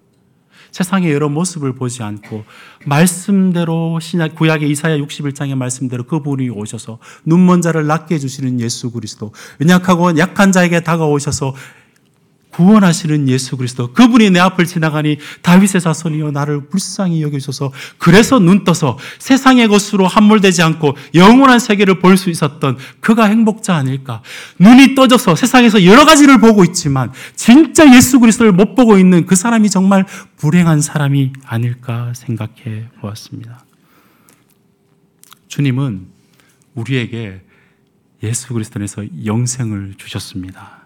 세상의 여러 모습을 보지 않고 말씀대로 신약 구약의 이사야 61장의 말씀대로 그분이 오셔서 눈먼 자를 낫게 해 주시는 예수 그리스도 연약하고 약한 자에게 다가오셔서 구원하시는 예수 그리스도 그분이 내 앞을 지나가니 다윗의 자손이여 나를 불쌍히 여기셔서. 그래서 눈 떠서 세상의 것으로 함몰되지 않고 영원한 세계를 볼 수 있었던 그가 행복자 아닐까. 눈이 떠져서 세상에서 여러 가지를 보고 있지만 진짜 예수 그리스도를 못 보고 있는 그 사람이 정말 불행한 사람이 아닐까 생각해 보았습니다. 주님은 우리에게 예수 그리스도에서 영생을 주셨습니다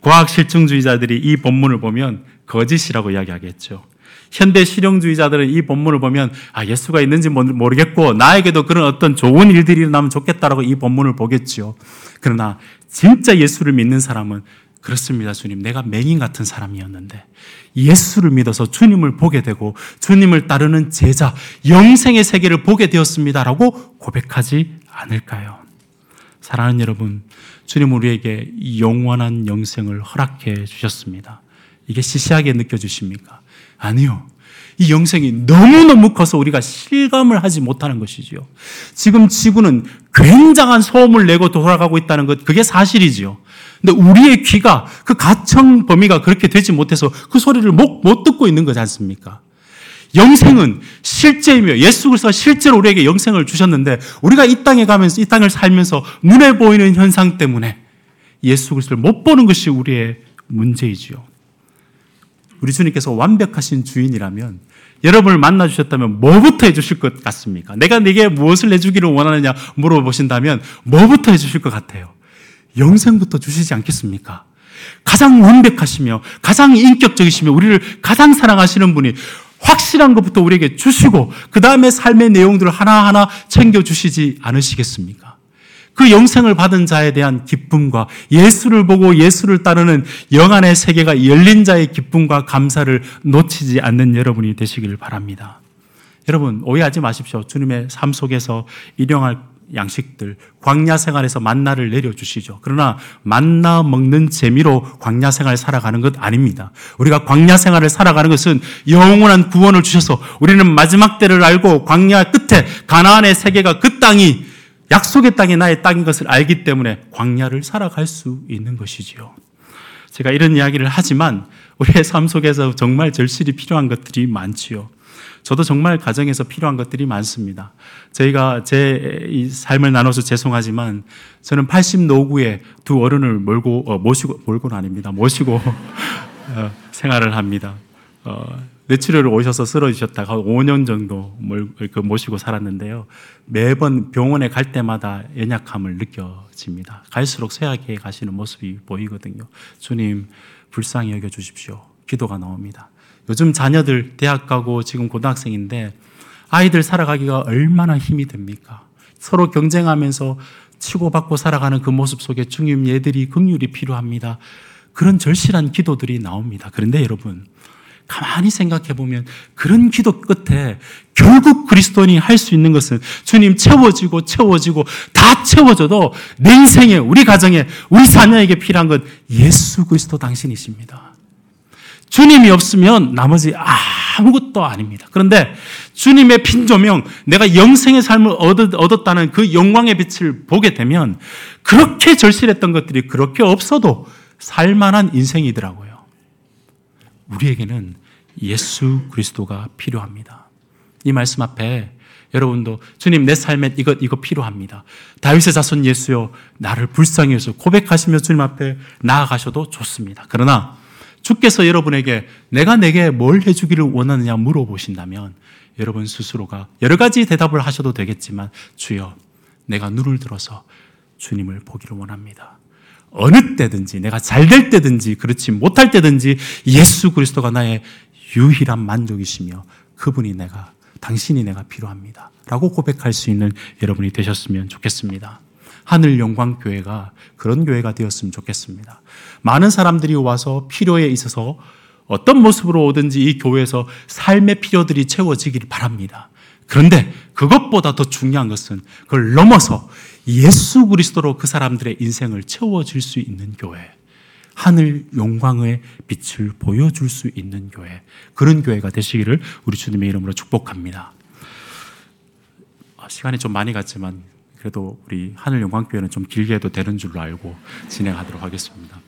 과학 실증주의자들이 이 본문을 보면 거짓이라고 이야기하겠죠. 현대 실용주의자들은 이 본문을 보면 아 예수가 있는지 모르겠고 나에게도 그런 어떤 좋은 일들이 일어나면 좋겠다라고 이 본문을 보겠죠. 그러나 진짜 예수를 믿는 사람은 그렇습니다, 주님. 내가 맹인 같은 사람이었는데 예수를 믿어서 주님을 보게 되고 주님을 따르는 제자, 영생의 세계를 보게 되었습니다라고 고백하지 않을까요? 사랑하는 여러분, 주님 우리에게 영원한 영생을 허락해 주셨습니다. 이게 시시하게 느껴지십니까? 아니요. 이 영생이 너무너무 커서 우리가 실감을 하지 못하는 것이지요. 지금 지구는 굉장한 소음을 내고 돌아가고 있다는 것, 그게 사실이지요. 근데 우리의 귀가 그 가청 범위가 그렇게 되지 못해서 그 소리를 못, 못 듣고 있는 거지 않습니까? 영생은 실제이며 예수 그리스도가 실제로 우리에게 영생을 주셨는데 우리가 이 땅에 가면서 이 땅을 살면서 눈에 보이는 현상 때문에 예수 그리스도를 못 보는 것이 우리의 문제이지요. 우리 주님께서 완벽하신 주인이라면 여러분을 만나 주셨다면 뭐부터 해 주실 것 같습니까? 내가 네게 무엇을 내 주기를 원하느냐 물어보신다면 뭐부터 해 주실 것 같아요? 영생부터 주시지 않겠습니까? 가장 완벽하시며 가장 인격적이시며 우리를 가장 사랑하시는 분이 확실한 것부터 우리에게 주시고 그 다음에 삶의 내용들을 하나하나 챙겨주시지 않으시겠습니까? 그 영생을 받은 자에 대한 기쁨과 예수를 보고 예수를 따르는 영안의 세계가 열린 자의 기쁨과 감사를 놓치지 않는 여러분이 되시길 바랍니다. 여러분, 오해하지 마십시오. 주님의 삶 속에서 일용할 양식들, 광야 생활에서 만나를 내려주시죠. 그러나 만나 먹는 재미로 광야 생활을 살아가는 것 아닙니다. 우리가 광야 생활을 살아가는 것은 영원한 구원을 주셔서 우리는 마지막 때를 알고 광야 끝에 가나안의 세계가 그 땅이 약속의 땅이 나의 땅인 것을 알기 때문에 광야를 살아갈 수 있는 것이지요. 제가 이런 이야기를 하지만 우리의 삶 속에서 정말 절실히 필요한 것들이 많지요. 저도 정말 가정에서 필요한 것들이 많습니다. 저희가 제 삶을 나눠서 죄송하지만 저는 80 노구에 두 어른을 몰고 어, 모시고 몰고는 아닙니다. 모시고 어, 생활을 합니다. 어, 뇌출혈을 오셔서 쓰러지셨다가 5년 정도 그 모시고 살았는데요. 매번 병원에 갈 때마다 연약함을 느껴집니다. 갈수록 쇠하게 가시는 모습이 보이거든요. 주님, 불쌍히 여겨 주십시오. 기도가 나옵니다. 요즘 자녀들 대학 가고 지금 고등학생인데 아이들 살아가기가 얼마나 힘이 듭니까? 서로 경쟁하면서 치고받고 살아가는 그 모습 속에 주님 얘들이 긍휼이 필요합니다. 그런 절실한 기도들이 나옵니다. 그런데 여러분, 가만히 생각해 보면 그런 기도 끝에 결국 그리스도인이 할 수 있는 것은 주님 채워지고 채워지고 다 채워져도 내 인생에 우리 가정에 우리 자녀에게 필요한 건 예수 그리스도 당신이십니다. 주님이 없으면 나머지 아무것도 아닙니다. 그런데 주님의 빈조명, 내가 영생의 삶을 얻었다는 그 영광의 빛을 보게 되면 그렇게 절실했던 것들이 그렇게 없어도 살만한 인생이더라고요. 우리에게는 예수 그리스도가 필요합니다. 이 말씀 앞에 여러분도 주님 내 삶에 이것 이거 필요합니다. 다윗의 자손 예수여 나를 불쌍히 여서 고백하시며 주님 앞에 나아가셔도 좋습니다. 그러나 주께서 여러분에게 내가 내게 뭘 해주기를 원하느냐 물어보신다면 여러분 스스로가 여러 가지 대답을 하셔도 되겠지만 주여 내가 눈을 들어서 주님을 보기를 원합니다. 어느 때든지 내가 잘 될 때든지 그렇지 못할 때든지 예수 그리스도가 나의 유일한 만족이시며 그분이 내가 당신이 내가 필요합니다. 라고 고백할 수 있는 여러분이 되셨으면 좋겠습니다. 하늘 영광 교회가 그런 교회가 되었으면 좋겠습니다. 많은 사람들이 와서 필요에 있어서 어떤 모습으로 오든지 이 교회에서 삶의 필요들이 채워지길 바랍니다. 그런데 그것보다 더 중요한 것은 그걸 넘어서 예수 그리스도로 그 사람들의 인생을 채워줄 수 있는 교회. 하늘 영광의 빛을 보여줄 수 있는 교회. 그런 교회가 되시기를 우리 주님의 이름으로 축복합니다. 아, 시간이 좀 많이 갔지만 그래도 우리 하늘 영광교회는 좀 길게 해도 되는 줄로 알고 진행하도록 하겠습니다.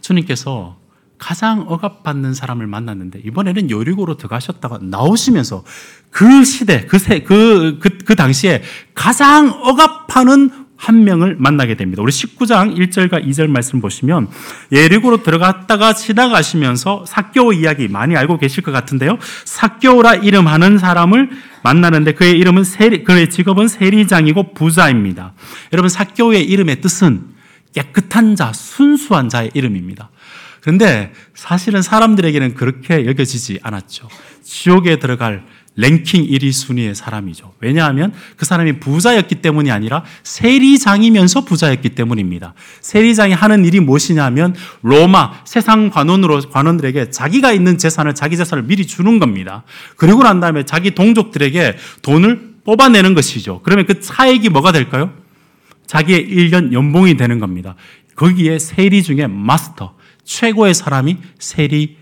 주님께서 가장 억압받는 사람을 만났는데 이번에는 여리고로 들어가셨다가 나오시면서 그 시대 그, 세, 그, 그, 그 당시에 가장 억압하는 한 명을 만나게 됩니다. 우리 19장 1절과 2절 말씀 보시면 예리고로 들어갔다가 지나가시면서 사교 이야기 많이 알고 계실 것 같은데요. 사교라 이름하는 사람을 만나는데 그의 이름은 세리, 그의 직업은 세리장이고 부자입니다. 여러분 사교의 이름의 뜻은 깨끗한 자, 순수한 자의 이름입니다. 그런데 사실은 사람들에게는 그렇게 여겨지지 않았죠. 지옥에 들어갈 랭킹 1위 순위의 사람이죠. 왜냐하면 그 사람이 부자였기 때문이 아니라 세리장이면서 부자였기 때문입니다. 세리장이 하는 일이 무엇이냐면 로마 세상 관원으로 관원들에게 자기가 있는 재산을 자기 재산을 미리 주는 겁니다. 그리고 난 다음에 자기 동족들에게 돈을 뽑아내는 것이죠. 그러면 그 차액이 뭐가 될까요? 자기의 1년 연봉이 되는 겁니다. 거기에 세리 중에 마스터 최고의 사람이 세리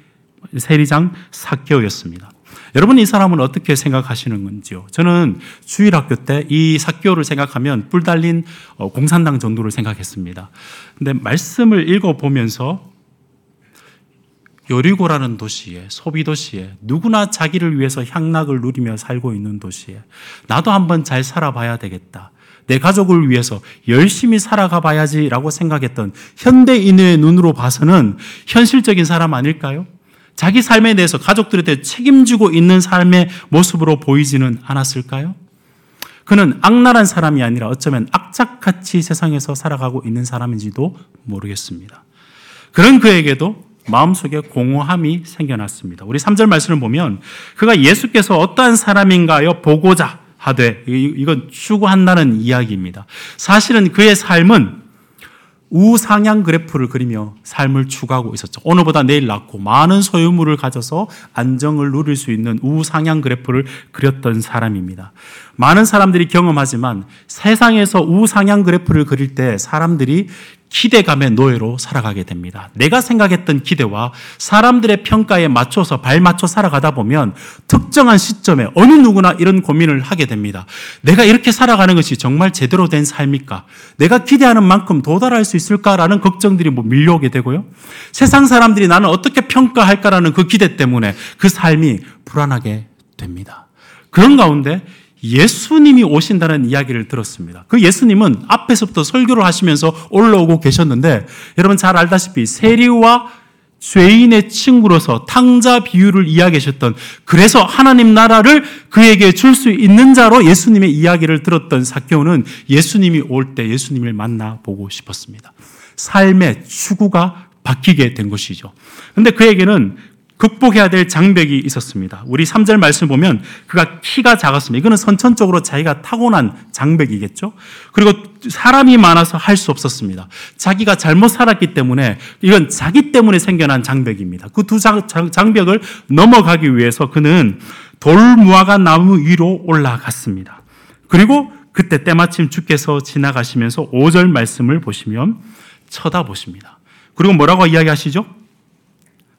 세리장 사개오였습니다. 여러분 이 사람은 어떻게 생각하시는 건지요? 저는 주일학교 때 이 사교를 생각하면 뿔 달린 어, 공산당 정도를 생각했습니다. 근데 말씀을 읽어보면서 여리고라는 도시에 소비 도시에 누구나 자기를 위해서 향락을 누리며 살고 있는 도시에 나도 한번 잘 살아봐야 되겠다. 내 가족을 위해서 열심히 살아가 봐야지라고 생각했던 현대인의 눈으로 봐서는 현실적인 사람 아닐까요? 자기 삶에 대해서 가족들에 대해 책임지고 있는 삶의 모습으로 보이지는 않았을까요? 그는 악랄한 사람이 아니라 어쩌면 악착같이 세상에서 살아가고 있는 사람인지도 모르겠습니다. 그런 그에게도 마음속에 공허함이 생겨났습니다. 우리 3절 말씀을 보면 그가 예수께서 어떠한 사람인가요? 보고자 하되 이건 추구한다는 이야기입니다. 사실은 그의 삶은 우상향 그래프를 그리며 삶을 추구하고 있었죠. 오늘보다 내일 낫고 많은 소유물을 가져서 안정을 누릴 수 있는 우상향 그래프를 그렸던 사람입니다. 많은 사람들이 경험하지만 세상에서 우상향 그래프를 그릴 때 사람들이 기대감의 노예로 살아가게 됩니다. 내가 생각했던 기대와 사람들의 평가에 맞춰서 발맞춰 살아가다 보면 특정한 시점에 어느 누구나 이런 고민을 하게 됩니다. 내가 이렇게 살아가는 것이 정말 제대로 된 삶일까? 내가 기대하는 만큼 도달할 수 있을까라는 걱정들이 뭐 밀려오게 되고요. 세상 사람들이 나는 어떻게 평가할까라는 그 기대 때문에 그 삶이 불안하게 됩니다. 그런 가운데 예수님이 오신다는 이야기를 들었습니다. 그 예수님은 앞에서부터 설교를 하시면서 올라오고 계셨는데 여러분 잘 알다시피 세리와 죄인의 친구로서 탕자 비유를 이야기하셨던 그래서 하나님 나라를 그에게 줄 수 있는 자로 예수님의 이야기를 들었던 사케오는 예수님이 올 때 예수님을 만나 보고 싶었습니다. 삶의 추구가 바뀌게 된 것이죠. 근데 그에게는 극복해야 될 장벽이 있었습니다. 우리 3절 말씀 보면 그가 키가 작았습니다. 이거는 선천적으로 자기가 타고난 장벽이겠죠. 그리고 사람이 많아서 할 수 없었습니다. 자기가 잘못 살았기 때문에 이건 자기 때문에 생겨난 장벽입니다. 그 두 장벽을 넘어가기 위해서 그는 돌무화과 나무 위로 올라갔습니다. 그리고 그때 때마침 주께서 지나가시면서 5절 말씀을 보시면 쳐다보십니다. 그리고 뭐라고 이야기하시죠?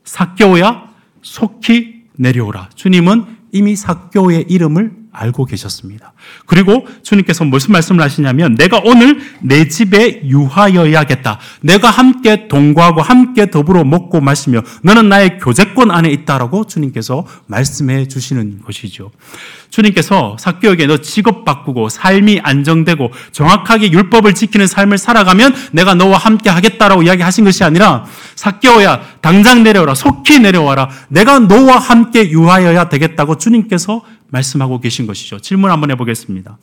삭개오야 속히 내려오라. 주님은 이미 삭교의 이름을 알고 계셨습니다. 그리고 주님께서 무슨 말씀을 하시냐면 내가 오늘 내 집에 유하여야겠다. 내가 함께 동거하고 함께 더불어 먹고 마시며 너는 나의 교제권 안에 있다라고 주님께서 말씀해 주시는 것이죠. 주님께서 사교에게 너 직업 바꾸고 삶이 안정되고 정확하게 율법을 지키는 삶을 살아가면 내가 너와 함께 하겠다라고 이야기하신 것이 아니라 사교야 당장 내려오라 속히 내려와라 내가 너와 함께 유하여야 되겠다고 주님께서 말씀하고 계신 것이죠. 질문 한번 해보겠습니다.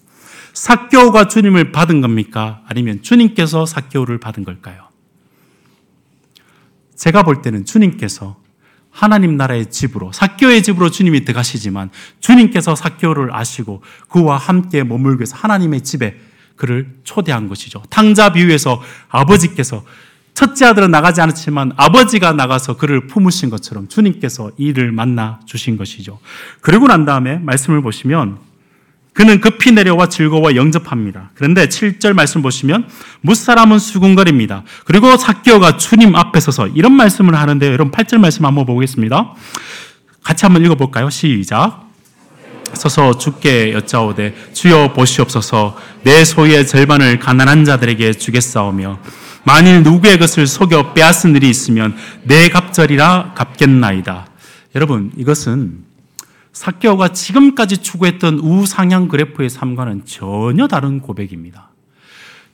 사교가 주님을 받은 겁니까? 아니면 주님께서 사교를 받은 걸까요? 제가 볼 때는 주님께서 하나님 나라의 집으로 사교의 집으로 주님이 들어가시지만 주님께서 사교를 아시고 그와 함께 머물기 위해서 하나님의 집에 그를 초대한 것이죠. 탕자 비유에서 아버지께서 첫째 아들은 나가지 않았지만 아버지가 나가서 그를 품으신 것처럼 주님께서 이를 만나 주신 것이죠. 그리고 난 다음에 말씀을 보시면 그는 급히 내려와 즐거워 영접합니다. 그런데 7절 말씀 보시면 무사람은 수군거립니다. 그리고 사기어가 주님 앞에 서서 이런 말씀을 하는데요. 여러분 8절 말씀 한번 보겠습니다. 같이 한번 읽어볼까요? 시작. 서서 주께 여짜오되 주여 보시옵소서 내 소유의 절반을 가난한 자들에게 주겠사오며 만일 누구의 것을 속여 빼앗은 일이 있으면 내 갑절이라 갚겠나이다. 여러분 이것은 사케오가 지금까지 추구했던 우상향 그래프의 삶과는 전혀 다른 고백입니다.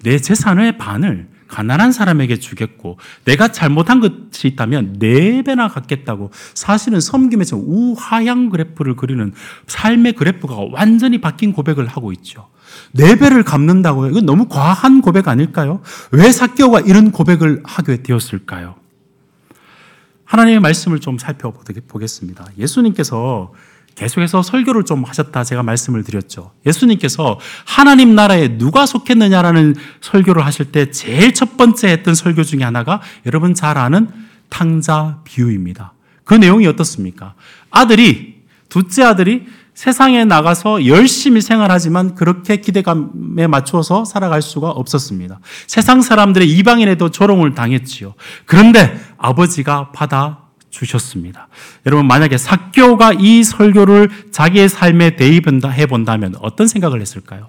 내 재산의 반을 가난한 사람에게 주겠고 내가 잘못한 것이 있다면 네 배나 갖겠다고 사실은 섬김에서 우하향 그래프를 그리는 삶의 그래프가 완전히 바뀐 고백을 하고 있죠. 네 배를 갚는다고요? 이건 너무 과한 고백 아닐까요? 왜 사케오가 이런 고백을 하게 되었을까요? 하나님의 말씀을 좀 살펴보겠습니다. 예수님께서 계속해서 설교를 좀 하셨다 제가 말씀을 드렸죠. 예수님께서 하나님 나라에 누가 속했느냐라는 설교를 하실 때 제일 첫 번째 했던 설교 중에 하나가 여러분 잘 아는 탕자 비유입니다. 그 내용이 어떻습니까? 아들이 둘째 아들이 세상에 나가서 열심히 생활하지만 그렇게 기대감에 맞춰서 살아갈 수가 없었습니다. 세상 사람들의 이방인에도 조롱을 당했지요. 그런데 아버지가 받아 주셨습니다. 여러분 만약에 사교가 이 설교를 자기의 삶에 대입해 본다면 어떤 생각을 했을까요?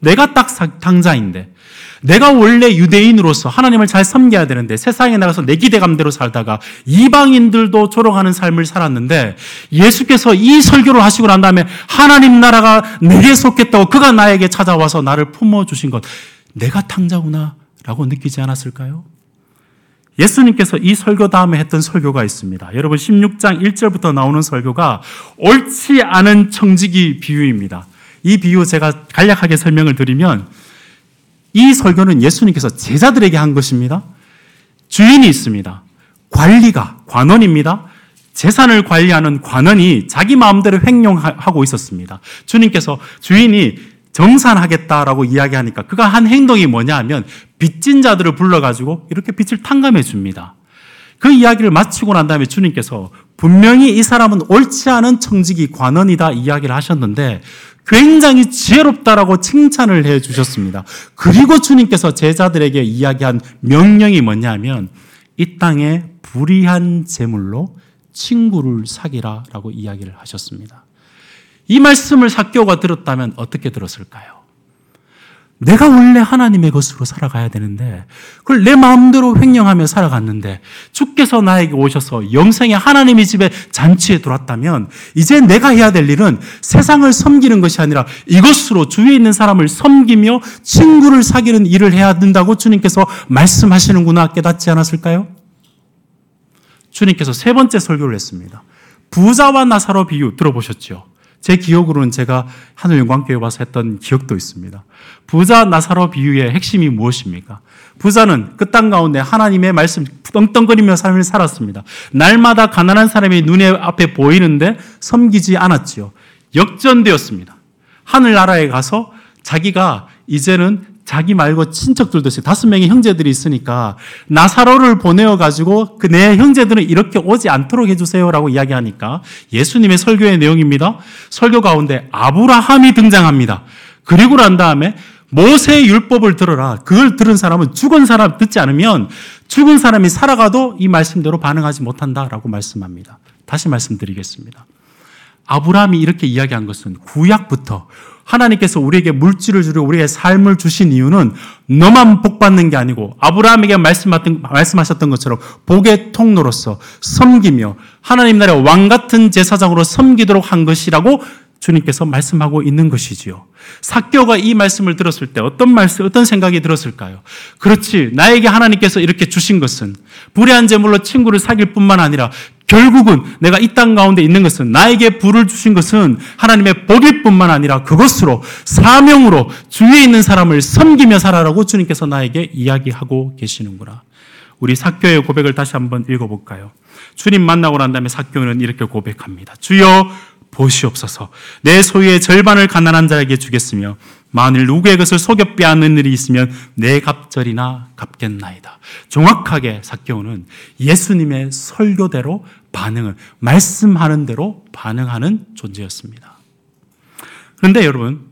내가 딱 당자인데 내가 원래 유대인으로서 하나님을 잘 섬겨야 되는데 세상에 나가서 내 기대감대로 살다가 이방인들도 조롱하는 삶을 살았는데 예수께서 이 설교를 하시고 난 다음에 하나님 나라가 내게 속했다고 그가 나에게 찾아와서 나를 품어주신 것 내가 탕자구나 라고 느끼지 않았을까요? 예수님께서 이 설교 다음에 했던 설교가 있습니다. 여러분 16장 1절부터 나오는 설교가 옳지 않은 청지기 비유입니다. 이 비유 제가 간략하게 설명을 드리면 이 설교는 예수님께서 제자들에게 한 것입니다. 주인이 있습니다. 관리가 관원입니다. 재산을 관리하는 관원이 자기 마음대로 횡령하고 있었습니다. 주님께서 주인이 정산하겠다라고 이야기하니까 그가 한 행동이 뭐냐 하면 빚진 자들을 불러가지고 이렇게 빚을 탕감해 줍니다. 그 이야기를 마치고 난 다음에 주님께서 분명히 이 사람은 옳지 않은 청직이 관원이다 이야기를 하셨는데 굉장히 지혜롭다라고 칭찬을 해 주셨습니다. 그리고 주님께서 제자들에게 이야기한 명령이 뭐냐면 이 땅에 불의한 재물로 친구를 사귀라라고 이야기를 하셨습니다. 이 말씀을 사교가 들었다면 어떻게 들었을까요? 내가 원래 하나님의 것으로 살아가야 되는데 그걸 내 마음대로 횡령하며 살아갔는데 주께서 나에게 오셔서 영생의 하나님의 집에 잔치에 들어왔다면 이제 내가 해야 될 일은 세상을 섬기는 것이 아니라 이것으로 주위에 있는 사람을 섬기며 친구를 사귀는 일을 해야 된다고 주님께서 말씀하시는구나 깨닫지 않았을까요? 주님께서 세 번째 설교를 했습니다. 부자와 나사로 비유 들어보셨죠? 제 기억으로는 제가 하늘 영광교회 와서 했던 기억도 있습니다. 부자 나사로 비유의 핵심이 무엇입니까? 부자는 그 땅 가운데 하나님의 말씀 떵떵거리며 삶을 살았습니다. 날마다 가난한 사람이 눈에 앞에 보이는데 섬기지 않았지요. 역전되었습니다. 하늘나라에 가서 자기가 이제는 자기 말고 친척들도 있어요. 다섯 명의 형제들이 있으니까 나사로를 보내어 가지고 그 내 형제들은 이렇게 오지 않도록 해주세요라고 이야기하니까 예수님의 설교의 내용입니다. 설교 가운데 아브라함이 등장합니다. 그리고 난 다음에 모세의 율법을 들어라. 그걸 들은 사람은 죽은 사람 듣지 않으면 죽은 사람이 살아가도 이 말씀대로 반응하지 못한다라고 말씀합니다. 다시 말씀드리겠습니다. 아브라함이 이렇게 이야기한 것은 구약부터 하나님께서 우리에게 물질을 주고 우리에게 삶을 주신 이유는 너만 복 받는 게 아니고 아브라함에게 말씀하셨던 것처럼 복의 통로로서 섬기며 하나님 나라의 왕 같은 제사장으로 섬기도록 한 것이라고 주님께서 말씀하고 있는 것이지요. 사교가 이 말씀을 들었을 때 어떤 말씀, 어떤 생각이 들었을까요? 그렇지. 나에게 하나님께서 이렇게 주신 것은 불의한 제물로 친구를 사귈 뿐만 아니라 결국은 내가 이 땅 가운데 있는 것은 나에게 불을 주신 것은 하나님의 복일 뿐만 아니라 그것으로 사명으로 주위에 있는 사람을 섬기며 살아라고 주님께서 나에게 이야기하고 계시는구나. 우리 사교의 고백을 다시 한번 읽어볼까요? 주님 만나고 난 다음에 사교는 이렇게 고백합니다. 주여 보시옵소서. 내 소유의 절반을 가난한 자에게 주겠으며 만일 누구의 것을 속여 빼앗는 일이 있으면 내 갑절이나 갚겠나이다. 정확하게 사개오는 예수님의 설교대로 반응을 말씀하는 대로 반응하는 존재였습니다. 그런데 여러분,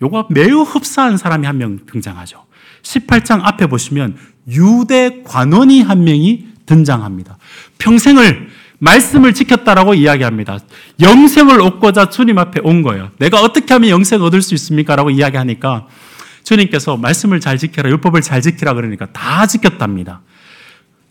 요거 매우 흡사한 사람이 한 명 등장하죠. 18장 앞에 보시면 유대 관원이 한 명이 등장합니다. 평생을 말씀을 지켰다라고 이야기합니다. 영생을 얻고자 주님 앞에 온 거예요. 내가 어떻게 하면 영생 얻을 수 있습니까? 라고 이야기하니까 주님께서 말씀을 잘 지켜라, 율법을 잘 지키라 그러니까 다 지켰답니다.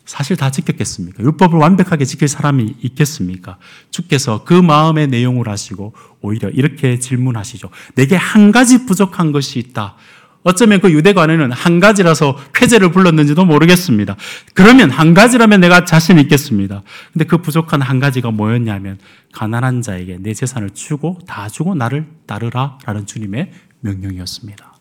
사실 다 지켰겠습니까? 율법을 완벽하게 지킬 사람이 있겠습니까? 주께서 그 마음의 내용을 하시고 오히려 이렇게 질문하시죠. 내게 한 가지 부족한 것이 있다. 어쩌면 그 유대 관원은 한 가지라서 쾌재를 불렀는지도 모르겠습니다. 그러면 한 가지라면 내가 자신 있겠습니다. 근데 그 부족한 한 가지가 뭐였냐면 가난한 자에게 내 재산을 주고 다 주고 나를 따르라 라는 주님의 명령이었습니다.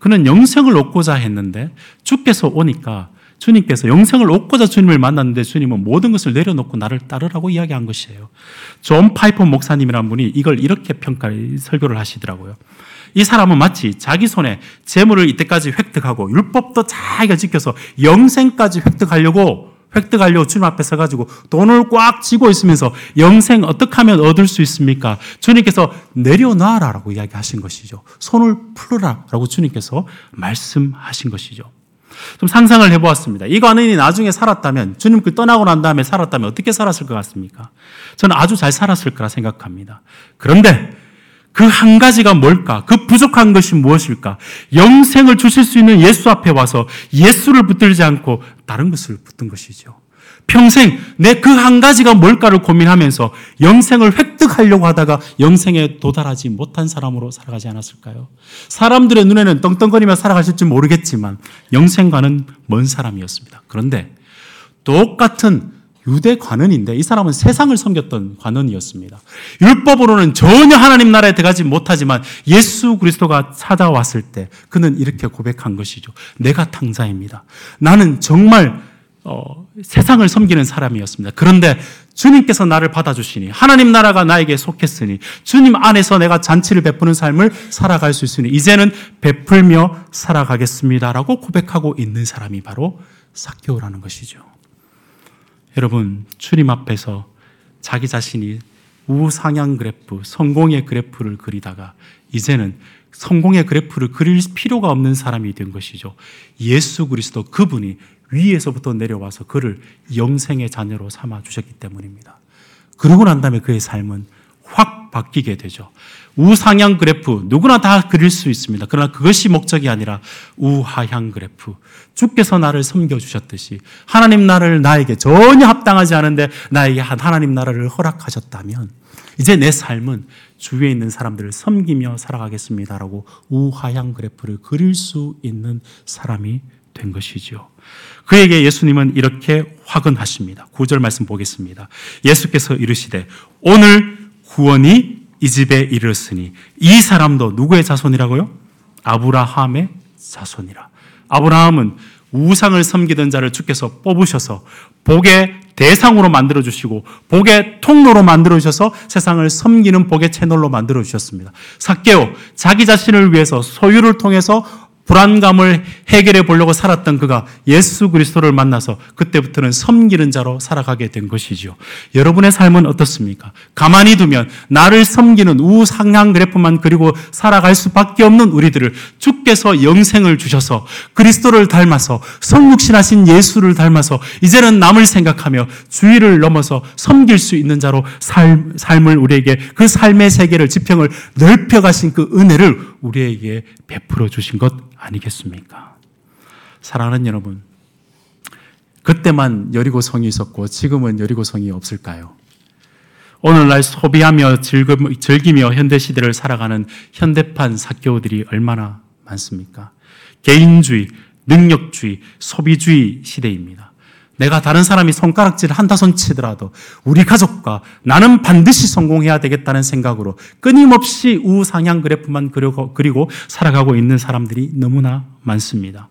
그는 영생을 얻고자 했는데 주께서 오니까 주님께서 영생을 얻고자 주님을 만났는데 주님은 모든 것을 내려놓고 나를 따르라고 이야기한 것이에요. 존 파이퍼 목사님이라는 분이 이걸 이렇게 평가, 설교를 하시더라고요. 이 사람은 마치 자기 손에 재물을 이때까지 획득하고 율법도 자기가 지켜서 영생까지 획득하려고 획득하려고 주님 앞에 서가지고 돈을 꽉 쥐고 있으면서 영생 어떻게 하면 얻을 수 있습니까? 주님께서 내려놔라 라고 이야기하신 것이죠. 손을 풀어라 라고 주님께서 말씀하신 것이죠. 좀 상상을 해보았습니다. 이 관원이 나중에 살았다면, 주님 그 떠나고 난 다음에 살았다면 어떻게 살았을 것 같습니까? 저는 아주 잘 살았을 거라 생각합니다. 그런데 그 한 가지가 뭘까? 그 부족한 것이 무엇일까? 영생을 주실 수 있는 예수 앞에 와서 예수를 붙들지 않고 다른 것을 붙든 것이죠. 평생 내 그 한 가지가 뭘까를 고민하면서 영생을 획득하려고 하다가 영생에 도달하지 못한 사람으로 살아가지 않았을까요? 사람들의 눈에는 떵떵거리며 살아가실지 모르겠지만 영생과는 먼 사람이었습니다. 그런데 똑같은 유대 관원인데 이 사람은 세상을 섬겼던 관원이었습니다. 율법으로는 전혀 하나님 나라에 들어가지 못하지만 예수 그리스도가 찾아왔을 때 그는 이렇게 고백한 것이죠. 내가 탕자입니다. 나는 정말 어, 세상을 섬기는 사람이었습니다. 그런데 주님께서 나를 받아주시니 하나님 나라가 나에게 속했으니 주님 안에서 내가 잔치를 베푸는 삶을 살아갈 수 있으니 이제는 베풀며 살아가겠습니다라고 고백하고 있는 사람이 바로 사개오라는 것이죠. 여러분 주님 앞에서 자기 자신이 우상향 그래프, 성공의 그래프를 그리다가 이제는 성공의 그래프를 그릴 필요가 없는 사람이 된 것이죠. 예수 그리스도 그분이 위에서부터 내려와서 그를 영생의 자녀로 삼아 주셨기 때문입니다. 그러고 난 다음에 그의 삶은 확 바뀌게 되죠. 우상향 그래프 누구나 다 그릴 수 있습니다. 그러나 그것이 목적이 아니라 우하향 그래프 주께서 나를 섬겨 주셨듯이 하나님 나라를 나에게 전혀 합당하지 않은데 나에게 하나님 나라를 허락하셨다면 이제 내 삶은 주위에 있는 사람들을 섬기며 살아가겠습니다라고 우하향 그래프를 그릴 수 있는 사람이 된 것이죠. 그에게 예수님은 이렇게 화근하십니다. 9절 말씀 보겠습니다. 예수께서 이르시되 오늘 구원이 이 집에 이르렀으니 이 사람도 누구의 자손이라고요? 아브라함의 자손이라. 아브라함은 우상을 섬기던 자를 주께서 뽑으셔서 복의 대상으로 만들어 주시고 복의 통로로 만들어 주셔서 세상을 섬기는 복의 채널로 만들어 주셨습니다. 삭개오 자기 자신을 위해서 소유를 통해서 불안감을 해결해 보려고 살았던 그가 예수 그리스도를 만나서 그때부터는 섬기는 자로 살아가게 된 것이지요. 여러분의 삶은 어떻습니까? 가만히 두면 나를 섬기는 우상향 그래프만 그리고 살아갈 수밖에 없는 우리들을 주께서 영생을 주셔서 그리스도를 닮아서 성육신하신 예수를 닮아서 이제는 남을 생각하며 주의를 넘어서 섬길 수 있는 자로 삶, 삶을 우리에게 그 삶의 세계를 지평을 넓혀가신 그 은혜를 우리에게 베풀어 주신 것 아니겠습니까? 사랑하는 여러분, 그때만 여리고 성이 있었고 지금은 여리고 성이 없을까요? 오늘날 소비하며 즐기며 현대 시대를 살아가는 현대판 사교들이 얼마나 많습니까? 개인주의, 능력주의, 소비주의 시대입니다. 내가 다른 사람이 손가락질 한다손 치더라도 우리 가족과 나는 반드시 성공해야 되겠다는 생각으로 끊임없이 우상향 그래프만 그리고 살아가고 있는 사람들이 너무나 많습니다.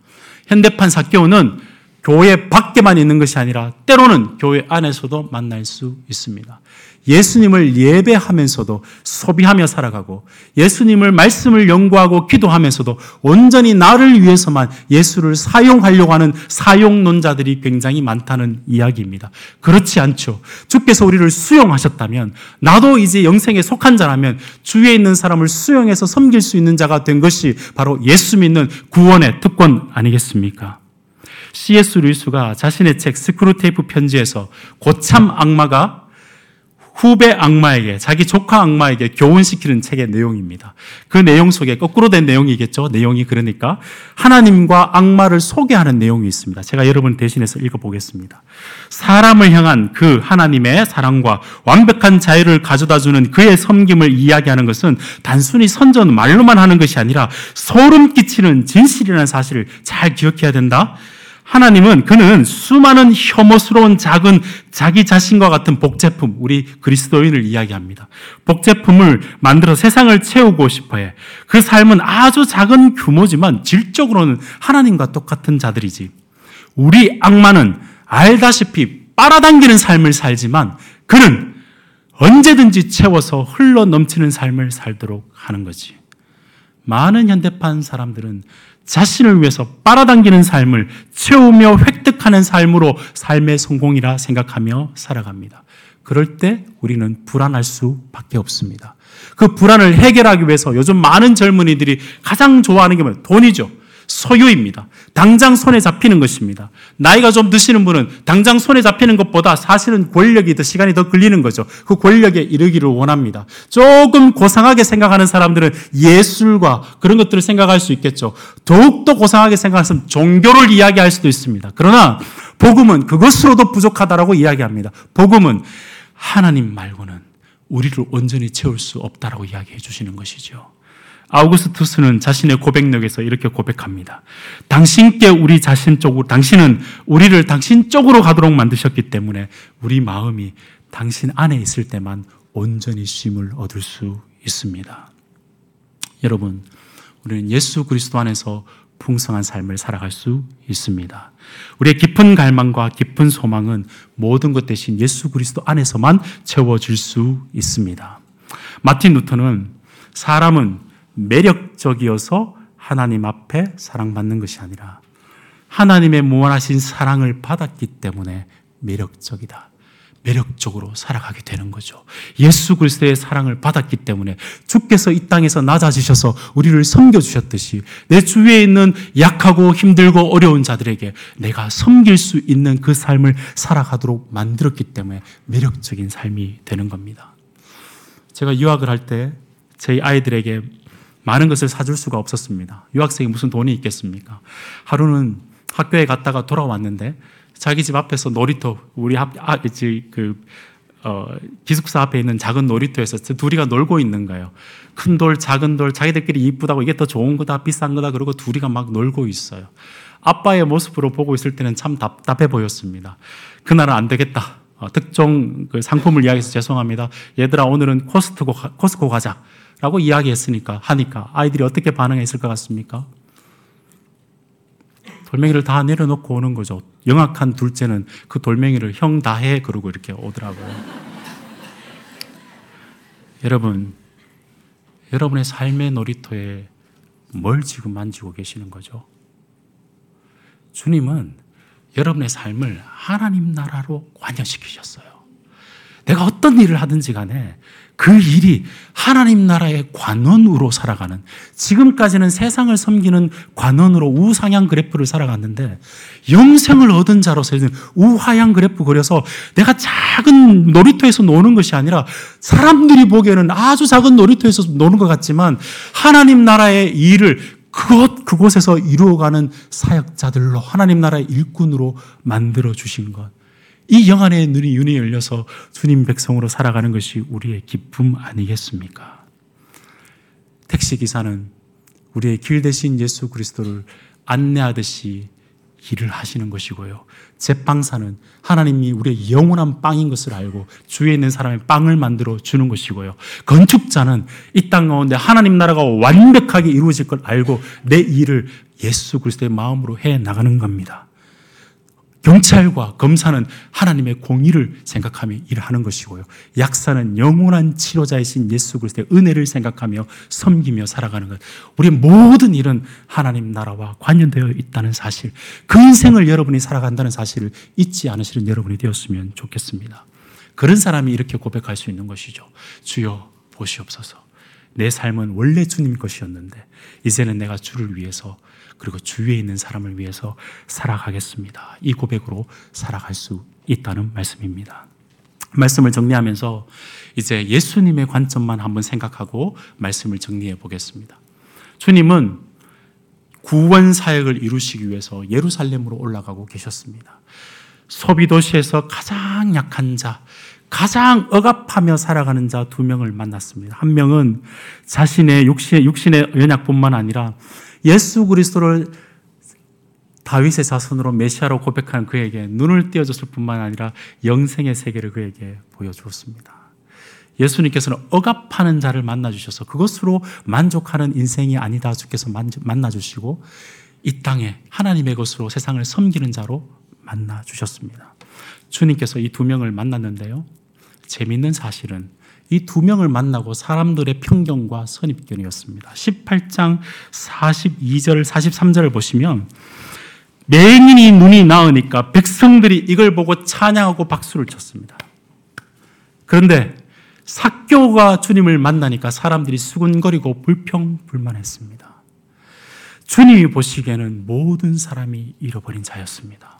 현대판 사교는 교회 밖에만 있는 것이 아니라 때로는 교회 안에서도 만날 수 있습니다. 예수님을 예배하면서도 소비하며 살아가고 예수님을 말씀을 연구하고 기도하면서도 온전히 나를 위해서만 예수를 사용하려고 하는 사용론자들이 굉장히 많다는 이야기입니다. 그렇지 않죠. 주께서 우리를 수용하셨다면 나도 이제 영생에 속한 자라면 주위에 있는 사람을 수용해서 섬길 수 있는 자가 된 것이 바로 예수 믿는 구원의 특권 아니겠습니까? C.S. 루이스가 자신의 책 스크루테이프 편지에서 고참 악마가 후배 악마에게, 자기 조카 악마에게 교훈시키는 책의 내용입니다. 그 내용 속에 거꾸로 된 내용이겠죠. 내용이 그러니까 하나님과 악마를 소개하는 내용이 있습니다. 제가 여러분 대신해서 읽어보겠습니다. 사람을 향한 그 하나님의 사랑과 완벽한 자유를 가져다 주는 그의 섬김을 이야기하는 것은 단순히 선전 말로만 하는 것이 아니라 소름 끼치는 진실이라는 사실을 잘 기억해야 된다. 하나님은 그는 수많은 혐오스러운 작은 자기 자신과 같은 복제품, 우리 그리스도인을 이야기합니다. 복제품을 만들어 세상을 채우고 싶어 해. 그 삶은 아주 작은 규모지만 질적으로는 하나님과 똑같은 자들이지. 우리 악마는 알다시피 빨아당기는 삶을 살지만 그는 언제든지 채워서 흘러 넘치는 삶을 살도록 하는 거지. 많은 현대판 사람들은 자신을 위해서 빨아당기는 삶을 채우며 획득하는 삶으로 삶의 성공이라 생각하며 살아갑니다. 그럴 때 우리는 불안할 수밖에 없습니다. 그 불안을 해결하기 위해서 요즘 많은 젊은이들이 가장 좋아하는 게 뭐예요? 돈이죠. 소유입니다. 당장 손에 잡히는 것입니다. 나이가 좀 드시는 분은 당장 손에 잡히는 것보다 사실은 권력이 더 시간이 더 걸리는 거죠. 그 권력에 이르기를 원합니다. 조금 고상하게 생각하는 사람들은 예술과 그런 것들을 생각할 수 있겠죠. 더욱더 고상하게 생각하면 종교를 이야기할 수도 있습니다. 그러나 복음은 그것으로도 부족하다라고 이야기합니다. 복음은 하나님 말고는 우리를 온전히 채울 수 없다라고 이야기해 주시는 것이죠. 아우구스투스는 자신의 고백력에서 이렇게 고백합니다. 당신께 우리 자신 쪽으로, 당신은 우리를 당신 쪽으로 가도록 만드셨기 때문에 우리 마음이 당신 안에 있을 때만 온전히 쉼을 얻을 수 있습니다. 여러분, 우리는 예수 그리스도 안에서 풍성한 삶을 살아갈 수 있습니다. 우리의 깊은 갈망과 깊은 소망은 모든 것 대신 예수 그리스도 안에서만 채워질 수 있습니다. 마틴 루터는 사람은 매력적이어서 하나님 앞에 사랑받는 것이 아니라 하나님의 무한하신 사랑을 받았기 때문에 매력적이다. 매력적으로 살아가게 되는 거죠. 예수 그리스도의 사랑을 받았기 때문에 주께서 이 땅에서 낮아지셔서 우리를 섬겨 주셨듯이 내 주위에 있는 약하고 힘들고 어려운 자들에게 내가 섬길 수 있는 그 삶을 살아가도록 만들었기 때문에 매력적인 삶이 되는 겁니다. 제가 유학을 할 때 저희 아이들에게 많은 것을 사줄 수가 없었습니다. 유학생이 무슨 돈이 있겠습니까? 하루는 학교에 갔다가 돌아왔는데 자기 집 앞에서 놀이터 우리 학, 아, 그 어, 기숙사 앞에 있는 작은 놀이터에서 둘이가 놀고 있는 거예요. 큰 돌, 작은 돌, 자기들끼리 이쁘다고 이게 더 좋은 거다, 비싼 거다, 그러고 둘이가 막 놀고 있어요. 아빠의 모습으로 보고 있을 때는 참 답답해 보였습니다. 그날은 안 되겠다. 어, 특정 그 상품을 이야기해서 죄송합니다. 얘들아, 오늘은 코스트코, 코스코 가자. 라고 이야기했으니까, 하니까 아이들이 어떻게 반응했을 것 같습니까? 돌멩이를 다 내려놓고 오는 거죠. 영악한 둘째는 그 돌멩이를 형 다 해. 그러고 이렇게 오더라고요. 여러분, 여러분의 삶의 놀이터에 뭘 지금 만지고 계시는 거죠? 주님은 여러분의 삶을 하나님 나라로 관여시키셨어요. 내가 어떤 일을 하든지 간에 그 일이 하나님 나라의 관원으로 살아가는 지금까지는 세상을 섬기는 관원으로 우상향 그래프를 살아갔는데 영생을 얻은 자로서는 우하향 그래프 그려서 내가 작은 놀이터에서 노는 것이 아니라 사람들이 보기에는 아주 작은 놀이터에서 노는 것 같지만 하나님 나라의 일을 그곳 그곳에서 이루어가는 사역자들로 하나님 나라의 일꾼으로 만들어 주신 것. 이 영안의 눈이 윤이 열려서 주님 백성으로 살아가는 것이 우리의 기쁨 아니겠습니까? 택시 기사는 우리의 길 대신 예수 그리스도를 안내하듯이 일을 하시는 것이고요. 제빵사는 하나님이 우리의 영원한 빵인 것을 알고 주위에 있는 사람의 빵을 만들어 주는 것이고요. 건축자는 이 땅 가운데 하나님 나라가 완벽하게 이루어질 걸 알고 내 일을 예수 그리스도의 마음으로 해 나가는 겁니다. 경찰과 검사는 하나님의 공의를 생각하며 일하는 것이고요. 약사는 영원한 치료자이신 예수 그리스도의 은혜를 생각하며 섬기며 살아가는 것. 우리의 모든 일은 하나님 나라와 관련되어 있다는 사실, 그 인생을 여러분이 살아간다는 사실을 잊지 않으시는 여러분이 되었으면 좋겠습니다. 그런 사람이 이렇게 고백할 수 있는 것이죠. 주여 보시옵소서. 내 삶은 원래 주님 것이었는데 이제는 내가 주를 위해서 그리고 주위에 있는 사람을 위해서 살아가겠습니다. 이 고백으로 살아갈 수 있다는 말씀입니다. 말씀을 정리하면서 이제 예수님의 관점만 한번 생각하고 말씀을 정리해 보겠습니다. 주님은 구원 사역을 이루시기 위해서 예루살렘으로 올라가고 계셨습니다. 소비 도시에서 가장 약한 자, 가장 억압하며 살아가는 자 두 명을 만났습니다. 한 명은 자신의 육신의, 연약뿐만 아니라 예수 그리스도를 다윗의 자손으로 메시아로 고백한 그에게 눈을 띄워줬을 뿐만 아니라 영생의 세계를 그에게 보여주었습니다. 예수님께서는 억압하는 자를 만나주셔서 그것으로 만족하는 인생이 아니다 주께서 만나주시고 이 땅에 하나님의 것으로 세상을 섬기는 자로 만나주셨습니다. 주님께서 이 두 명을 만났는데요. 재밌는 사실은 이 두 명을 만나고 사람들의 편견과 선입견이었습니다. 18장 42절, 43절을 보시면 맹인이 눈이 나으니까 백성들이 이걸 보고 찬양하고 박수를 쳤습니다. 그런데 사교가 주님을 만나니까 사람들이 수군거리고 불평불만했습니다. 주님이 보시기에는 모든 사람이 잃어버린 자였습니다.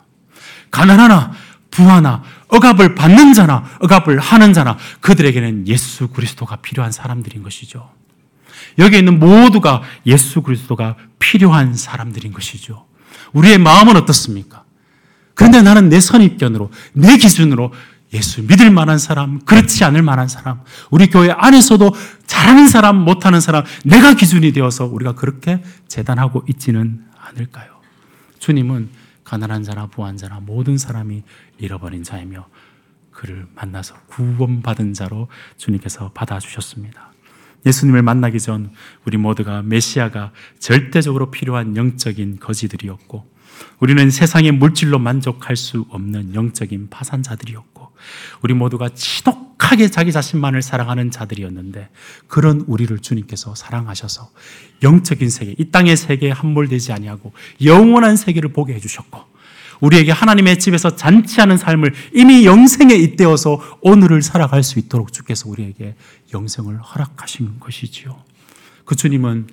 가난하나 부하나 억압을 받는 자나 억압을 하는 자나 그들에게는 예수 그리스도가 필요한 사람들인 것이죠. 여기 있는 모두가 예수 그리스도가 필요한 사람들인 것이죠. 우리의 마음은 어떻습니까? 그런데 나는 내 선입견으로, 내 기준으로 예수 믿을 만한 사람, 그렇지 않을 만한 사람, 우리 교회 안에서도 잘하는 사람, 못하는 사람, 내가 기준이 되어서 우리가 그렇게 재단하고 있지는 않을까요? 주님은 가난한 자나 부한 자나 모든 사람이 잃어버린 자이며 그를 만나서 구원받은 자로 주님께서 받아주셨습니다. 예수님을 만나기 전 우리 모두가 메시아가 절대적으로 필요한 영적인 거지들이었고 우리는 세상의 물질로 만족할 수 없는 영적인 파산자들이었고 우리 모두가 지독 하게 자기 자신만을 사랑하는 자들이었는데 그런 우리를 주님께서 사랑하셔서 영적인 세계, 이 땅의 세계에 함몰되지 아니하고 영원한 세계를 보게 해주셨고 우리에게 하나님의 집에서 잔치하는 삶을 이미 영생에 잇대어서 오늘을 살아갈 수 있도록 주께서 우리에게 영생을 허락하신 것이지요. 그 주님은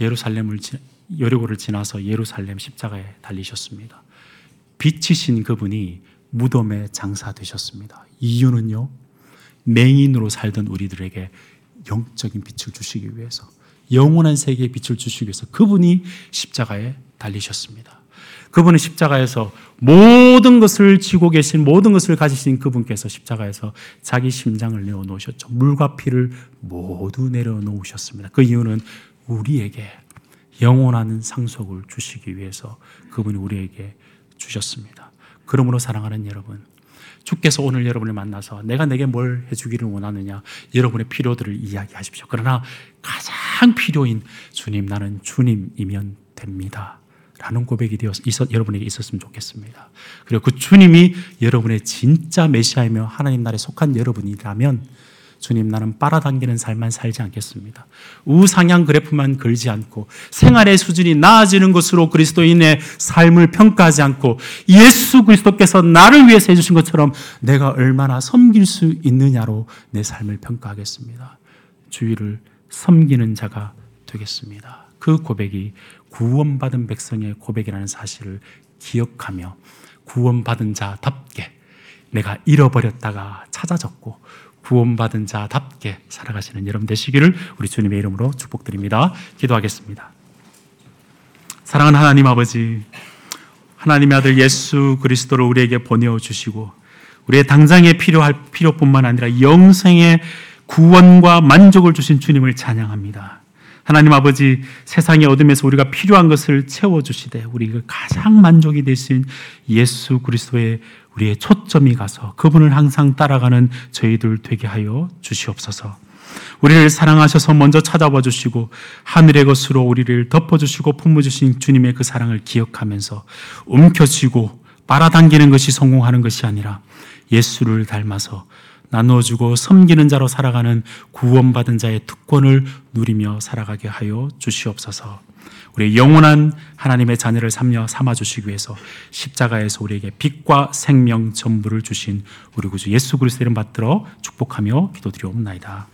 예루살렘을 여리고를 지나서 예루살렘 십자가에 달리셨습니다. 빛이신 그분이 무덤에 장사되셨습니다. 이유는요. 맹인으로 살던 우리들에게 영적인 빛을 주시기 위해서 영원한 세계의 빛을 주시기 위해서 그분이 십자가에 달리셨습니다. 그분은 십자가에서 모든 것을 지고 계신 모든 것을 가지신 그분께서 십자가에서 자기 심장을 내어 놓으셨죠. 물과 피를 모두 내려 놓으셨습니다. 그 이유는 우리에게 영원한 상속을 주시기 위해서 그분이 우리에게 주셨습니다. 그러므로 사랑하는 여러분, 주께서 오늘 여러분을 만나서 내가 내게 뭘 해주기를 원하느냐 여러분의 필요들을 이야기하십시오. 그러나 가장 필요인 주님 나는 주님이면 됩니다. 라는 고백이 되어 있었, 여러분에게 있었으면 좋겠습니다. 그리고 그 주님이 여러분의 진짜 메시아이며 하나님 나라에 속한 여러분이라면 주님 나는 빨아당기는 삶만 살지 않겠습니다. 우상향 그래프만 걸지 않고 생활의 수준이 나아지는 것으로 그리스도인의 삶을 평가하지 않고 예수 그리스도께서 나를 위해서 해주신 것처럼 내가 얼마나 섬길 수 있느냐로 내 삶을 평가하겠습니다. 주위를 섬기는 자가 되겠습니다. 그 고백이 구원받은 백성의 고백이라는 사실을 기억하며 구원받은 자답게 내가 잃어버렸다가 찾아졌고 구원받은 자답게 살아가시는 여러분 되시기를 우리 주님의 이름으로 축복드립니다. 기도하겠습니다. 사랑하는 하나님 아버지, 하나님의 아들 예수 그리스도를 우리에게 보내어 주시고 우리의 당장에 필요할 필요뿐만 아니라 영생의 구원과 만족을 주신 주님을 찬양합니다. 하나님 아버지 세상의 어둠에서 우리가 필요한 것을 채워 주시되 우리가 가장 만족이 되신 예수 그리스도의 우리의 초점이 가서 그분을 항상 따라가는 저희들 되게 하여 주시옵소서. 우리를 사랑하셔서 먼저 찾아봐 주시고 하늘의 것으로 우리를 덮어 주시고 품어 주신 주님의 그 사랑을 기억하면서 움켜쥐고 빨아당기는 것이 성공하는 것이 아니라 예수를 닮아서 나누어 주고 섬기는 자로 살아가는 구원받은 자의 특권을 누리며 살아가게 하여 주시옵소서. 우리 영원한 하나님의 자녀를 삼려 삼아 주시기 위해서 십자가에서 우리에게 빛과 생명 전부를 주신 우리 구주 예수 그리스도를 받들어 축복하며 기도드리옵나이다.